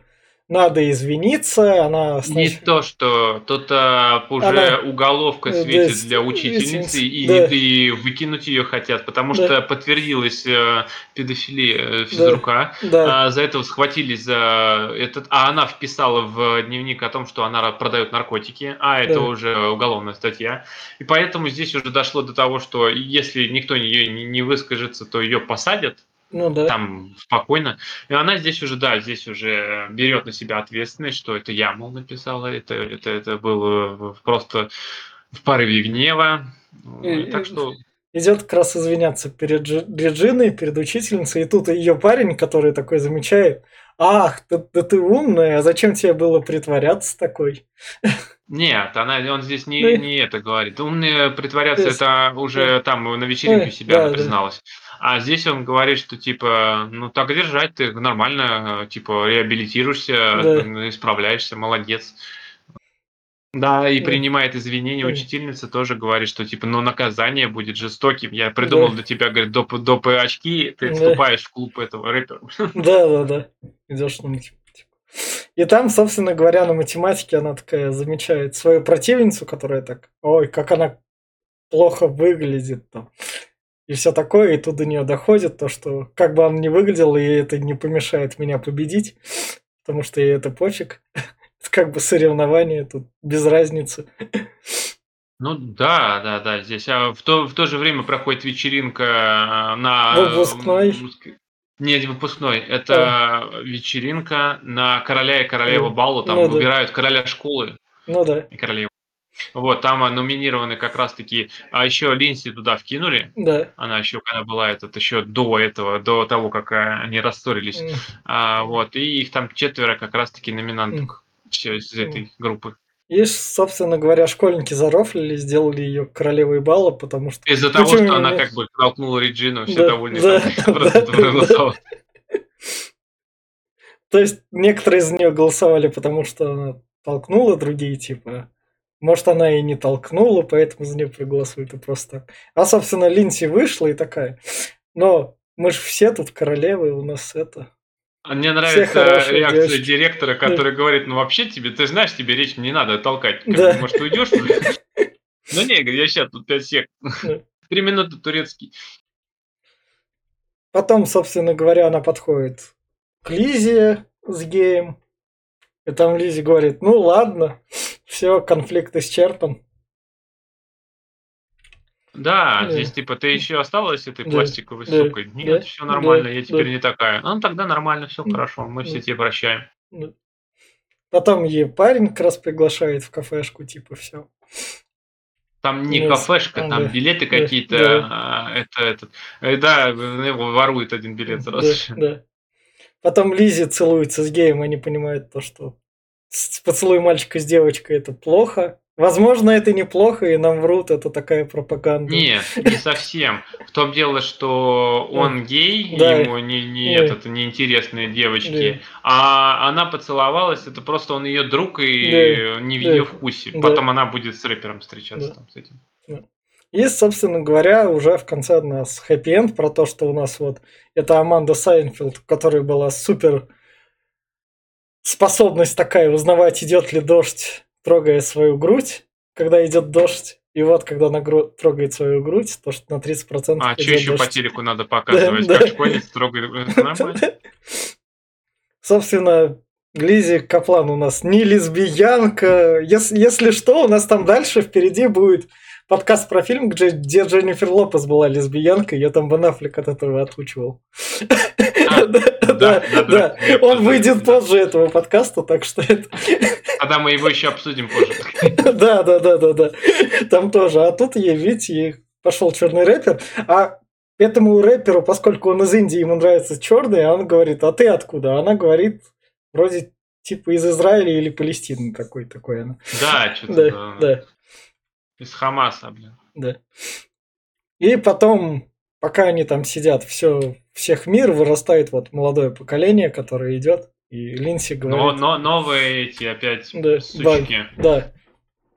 Speaker 1: надо извиниться. Она
Speaker 2: Не то, что тут а, уже
Speaker 1: Она-
Speaker 2: уголовка
Speaker 1: э,
Speaker 2: светит
Speaker 1: да,
Speaker 2: для учительницы, и,
Speaker 1: да.
Speaker 2: и выкинуть ее хотят, потому
Speaker 1: Да.
Speaker 2: что подтвердилась э, педофилия э, физрука.
Speaker 1: Да,
Speaker 2: А, за это схватились за этот, а она вписала в дневник о том, что она продает наркотики, а это
Speaker 1: Да.
Speaker 2: уже уголовная статья, и поэтому здесь уже дошло до того, что если никто ее не, не выскажется, то ее посадят
Speaker 1: ну да.
Speaker 2: там спокойно, и она здесь уже, да, здесь уже берет на себя ответственность, что это я, мол, написала, это это это было просто в порыве гнева,
Speaker 1: И-
Speaker 2: так что
Speaker 1: Идет как раз извиняться перед Джи- Реджиной, перед учительницей, и тут ее парень, который такой замечает, ах, да, да ты умная, а зачем тебе было притворяться такой? [laughs]
Speaker 2: Нет, она, он здесь не,
Speaker 1: Ну,
Speaker 2: не это говорит. Умные притворяться,
Speaker 1: есть,
Speaker 2: это уже там на вечеринке
Speaker 1: ну,
Speaker 2: себя
Speaker 1: да,
Speaker 2: она
Speaker 1: да.
Speaker 2: призналась. А здесь он говорит, что типа, ну так держать, ты нормально, типа, реабилитируешься,
Speaker 1: Да.
Speaker 2: исправляешься, молодец. Да, и
Speaker 1: Да.
Speaker 2: принимает извинения
Speaker 1: Да.
Speaker 2: учительница, тоже говорит, что типа, ну наказание будет жестоким. Я придумал
Speaker 1: Да.
Speaker 2: для тебя, говорит, доп, доп очки, ты
Speaker 1: Да.
Speaker 2: вступаешь в клуб этого рэпера.
Speaker 1: Да, да, да. Идешь на. И там, собственно говоря, на математике она такая замечает свою противницу, которая так, ой, как она плохо выглядит там. И все такое, и тут до нее доходит то, что как бы она ни выглядела, ей это не помешает меня победить, потому что ей это пофиг. [laughs] Это как бы соревнование, тут без разницы.
Speaker 2: Ну да, да, да, здесь. А в то, в то же время проходит вечеринка э, на...
Speaker 1: Выпускной.
Speaker 2: Нет, не выпускной. Это вечеринка на короля и королеву
Speaker 1: Ну,
Speaker 2: балу. Там
Speaker 1: ну да.
Speaker 2: выбирают короля школы
Speaker 1: Ну да,
Speaker 2: и королеву. Вот, там а, номинированы как раз-таки... А еще Линси туда вкинули.
Speaker 1: да.
Speaker 2: Она еще когда была этот, еще до этого, до того, как а, они рассорились.
Speaker 1: М,
Speaker 2: А, вот, и их там четверо как раз-таки номинанток всё из этой группы.
Speaker 1: И, собственно говоря, школьники зарофлили, сделали ее королевой бала, потому что...
Speaker 2: Из-за того, что она
Speaker 1: не-
Speaker 2: как бы толкнула Реджину, все
Speaker 1: Да,
Speaker 2: довольны.
Speaker 1: да, [laughs] да,
Speaker 2: проголосовали.
Speaker 1: То есть некоторые из нее голосовали, потому что она толкнула, другие типа. Может, она и не толкнула, поэтому за нее проголосуют и просто так. А, собственно, Линси вышла и такая. Но мы же все тут королевы, у нас это.
Speaker 2: Мне нравится реакция
Speaker 1: девочки.
Speaker 2: директора, который говорит, ну вообще тебе, ты знаешь, тебе речь не надо толкать. Как
Speaker 1: Да.
Speaker 2: Может, уйдешь? [laughs] Ну не, я сейчас тут 5 сек. Три минуты турецкий.
Speaker 1: Потом, собственно говоря, она подходит к Лизе с геем. И там Лизе говорит, ну ладно, [laughs] все, конфликт исчерпан.
Speaker 2: Да,
Speaker 1: Да.
Speaker 2: здесь типа ты еще осталась этой
Speaker 1: Да,
Speaker 2: пластиковой
Speaker 1: да,
Speaker 2: сукой. Нет,
Speaker 1: да,
Speaker 2: все нормально,
Speaker 1: да,
Speaker 2: я теперь
Speaker 1: да.
Speaker 2: не такая. Ну тогда нормально, все
Speaker 1: Да,
Speaker 2: хорошо, мы все
Speaker 1: да.
Speaker 2: тебе прощаем.
Speaker 1: Ну, Потом ей парень как раз приглашает в кафешку, типа, все.
Speaker 2: Там не
Speaker 1: Ну,
Speaker 2: кафешка,
Speaker 1: а,
Speaker 2: там
Speaker 1: да.
Speaker 2: билеты
Speaker 1: Да,
Speaker 2: какие-то,
Speaker 1: да.
Speaker 2: а, это, этот, э, да, его ворует один билет
Speaker 1: Да,
Speaker 2: сразу же.
Speaker 1: да. Потом Лизи целуется с геем, они понимают то, что с- поцелуй мальчика с девочкой это плохо. Возможно, это неплохо, и нам врут, это такая пропаганда.
Speaker 2: Нет, не совсем. В том дело, что он гей,
Speaker 1: Да.
Speaker 2: ему не, не
Speaker 1: Да.
Speaker 2: этот, неинтересные девочки, а она поцеловалась, это просто он ее друг и
Speaker 1: Да.
Speaker 2: не в
Speaker 1: Да.
Speaker 2: ее вкусе.
Speaker 1: Да.
Speaker 2: Потом она будет с рэпером встречаться
Speaker 1: Да.
Speaker 2: там с этим.
Speaker 1: И, собственно говоря, уже в конце у нас хэппи-энд про то, что у нас вот это Аманда Сайнфилд, у которой была супер способность такая узнавать, идет ли дождь, трогая свою грудь, когда идет дождь. И вот, когда она гру- трогает свою грудь, то что на 30%
Speaker 2: А что еще по
Speaker 1: дождь.
Speaker 2: телеку надо показывать?
Speaker 1: Да,
Speaker 2: Как
Speaker 1: да.
Speaker 2: школьница трогает. Нормально. [laughs]
Speaker 1: Собственно, Лизи Каплан у нас не лесбиянка. Если, если что, у нас там дальше впереди будет подкаст про фильм, где, где Дженнифер Лопес была лесбиянкой. Я там Бен Аффлек от этого отучивал.
Speaker 2: А, [laughs]
Speaker 1: Да,
Speaker 2: да, я
Speaker 1: Он выйдет позже этого подкаста, так что это...
Speaker 2: Тогда мы его еще обсудим позже. [laughs]
Speaker 1: Да, да, да, да, да. Там тоже. А тут ей, видите, пошел черный рэпер. А этому рэперу, поскольку он из Индии, ему нравится черный, а он говорит, а ты откуда? А она говорит, вроде типа из Израиля или Палестины такой такой она.
Speaker 2: Да, что-то
Speaker 1: Да,
Speaker 2: да.
Speaker 1: Да,
Speaker 2: Из Хамаса, блин.
Speaker 1: да. И потом, пока они там сидят, все, всех мир, вырастает вот молодое поколение, которое идет, и Линси
Speaker 2: Но,
Speaker 1: говорит...
Speaker 2: но новые эти опять
Speaker 1: Да,
Speaker 2: сучки.
Speaker 1: Да.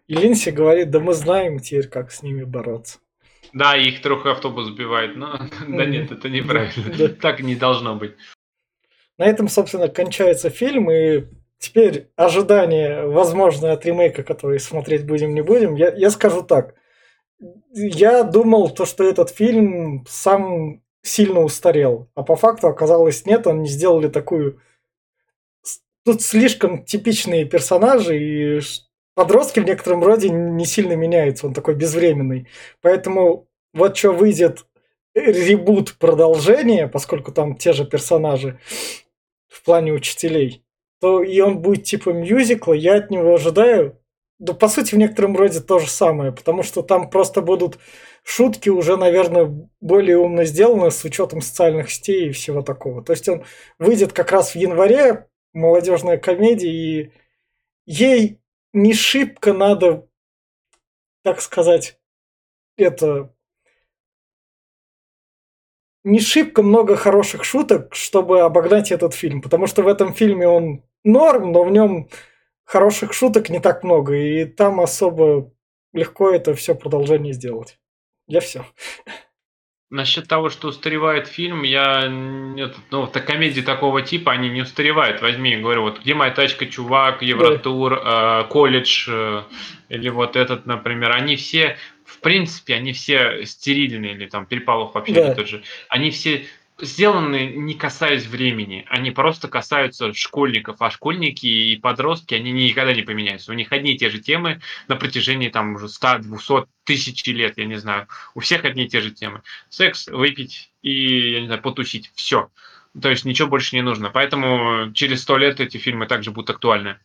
Speaker 1: И Линси говорит, да мы знаем теперь, как с ними бороться.
Speaker 2: Да, их трохи автобус сбивает, но [laughs] да нет, это неправильно.
Speaker 1: Да.
Speaker 2: Так не должно быть.
Speaker 1: На этом, собственно, кончается фильм, и теперь ожидание, возможно, от ремейка, который смотреть будем, не будем, я, я скажу так. Я думал, то, что этот фильм сам сильно устарел, а по факту оказалось нет, они сделали такую... Тут слишком типичные персонажи, и подростки в некотором роде не сильно меняются, он такой безвременный. Поэтому вот что выйдет ребут продолжение, поскольку там те же персонажи в плане учителей, то и он будет типа мюзикла, я от него ожидаю, да по сути в некотором роде то же самое, потому что там просто будут шутки уже, наверное, более умно сделаны с учетом социальных сетей и всего такого. То есть он выйдет как раз в январе, молодежная комедия, и ей не шибко надо, так сказать, это не шибко много хороших шуток, чтобы обогнать этот фильм, потому что в этом фильме он норм, но в нем хороших шуток не так много, и там особо легко это все продолжение сделать. Я все.
Speaker 2: Насчет того, что устаревает фильм, я нет, ну, так комедии такого типа, они не устаревают. Возьми, говорю, вот где моя тачка, чувак, Евротур, э, колледж, э, или вот этот, например, они все, в принципе, они все стерильные, или там переполох вообще
Speaker 1: Да.
Speaker 2: тот же. Они все сделаны не касаясь времени, они просто касаются школьников, а школьники и подростки, они никогда не поменяются. У них одни и те же темы на протяжении там уже 100, 200, тысячи лет, я не знаю. У всех одни и те же темы. Секс, выпить и, я не знаю, потусить. Все. То есть ничего больше не нужно. Поэтому через сто лет эти фильмы также будут актуальны.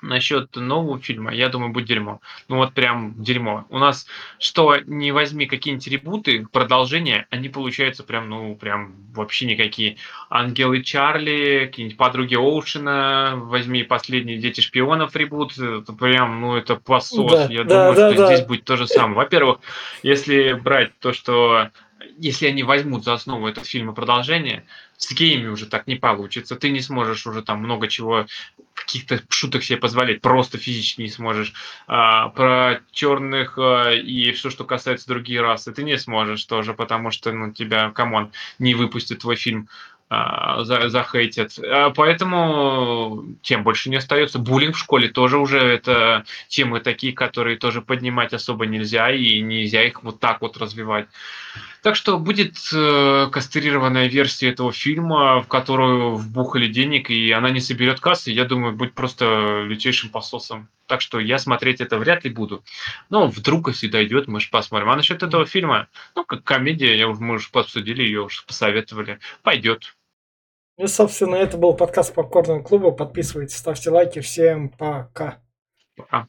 Speaker 2: Насчет нового фильма, я думаю, будет дерьмо. Ну вот прям дерьмо. У нас, что не возьми какие-нибудь ребуты, продолжения, они получаются прям, ну, прям вообще никакие. Ангелы Чарли, какие-нибудь подруги Оушена, возьми последние Дети шпионов ребут, это прям, ну, это посос.
Speaker 1: Да,
Speaker 2: я
Speaker 1: да,
Speaker 2: думаю,
Speaker 1: да,
Speaker 2: что
Speaker 1: да.
Speaker 2: здесь будет то же самое. Во-первых, если брать то, что если они возьмут за основу этот фильм и продолжение, с геями уже так не получится. Ты не сможешь уже там много чего, каких-то шуток себе позволять, просто физически не сможешь. А, про черных а, и все, что касается другие расы, ты не сможешь тоже, потому что ну, тебя, come on, не выпустит твой фильм а, за, захейтят. А, Поэтому тем больше не остается. Буллинг в школе тоже уже это темы такие, которые тоже поднимать особо нельзя, и нельзя их вот так вот развивать. Так что будет э, кастрированная версия этого фильма, в которую вбухали денег, и она не соберет кассы, я думаю, будет просто лютейшим пососом. Так что я смотреть это вряд ли буду. Но вдруг, если дойдет, мы же посмотрим. А насчет этого фильма, ну, как комедия, я мы уже обсудили ее, уже посоветовали. Пойдет.
Speaker 1: И, собственно, это был подкаст Попкорного клуба. Подписывайтесь, ставьте лайки. Всем пока.
Speaker 2: Пока.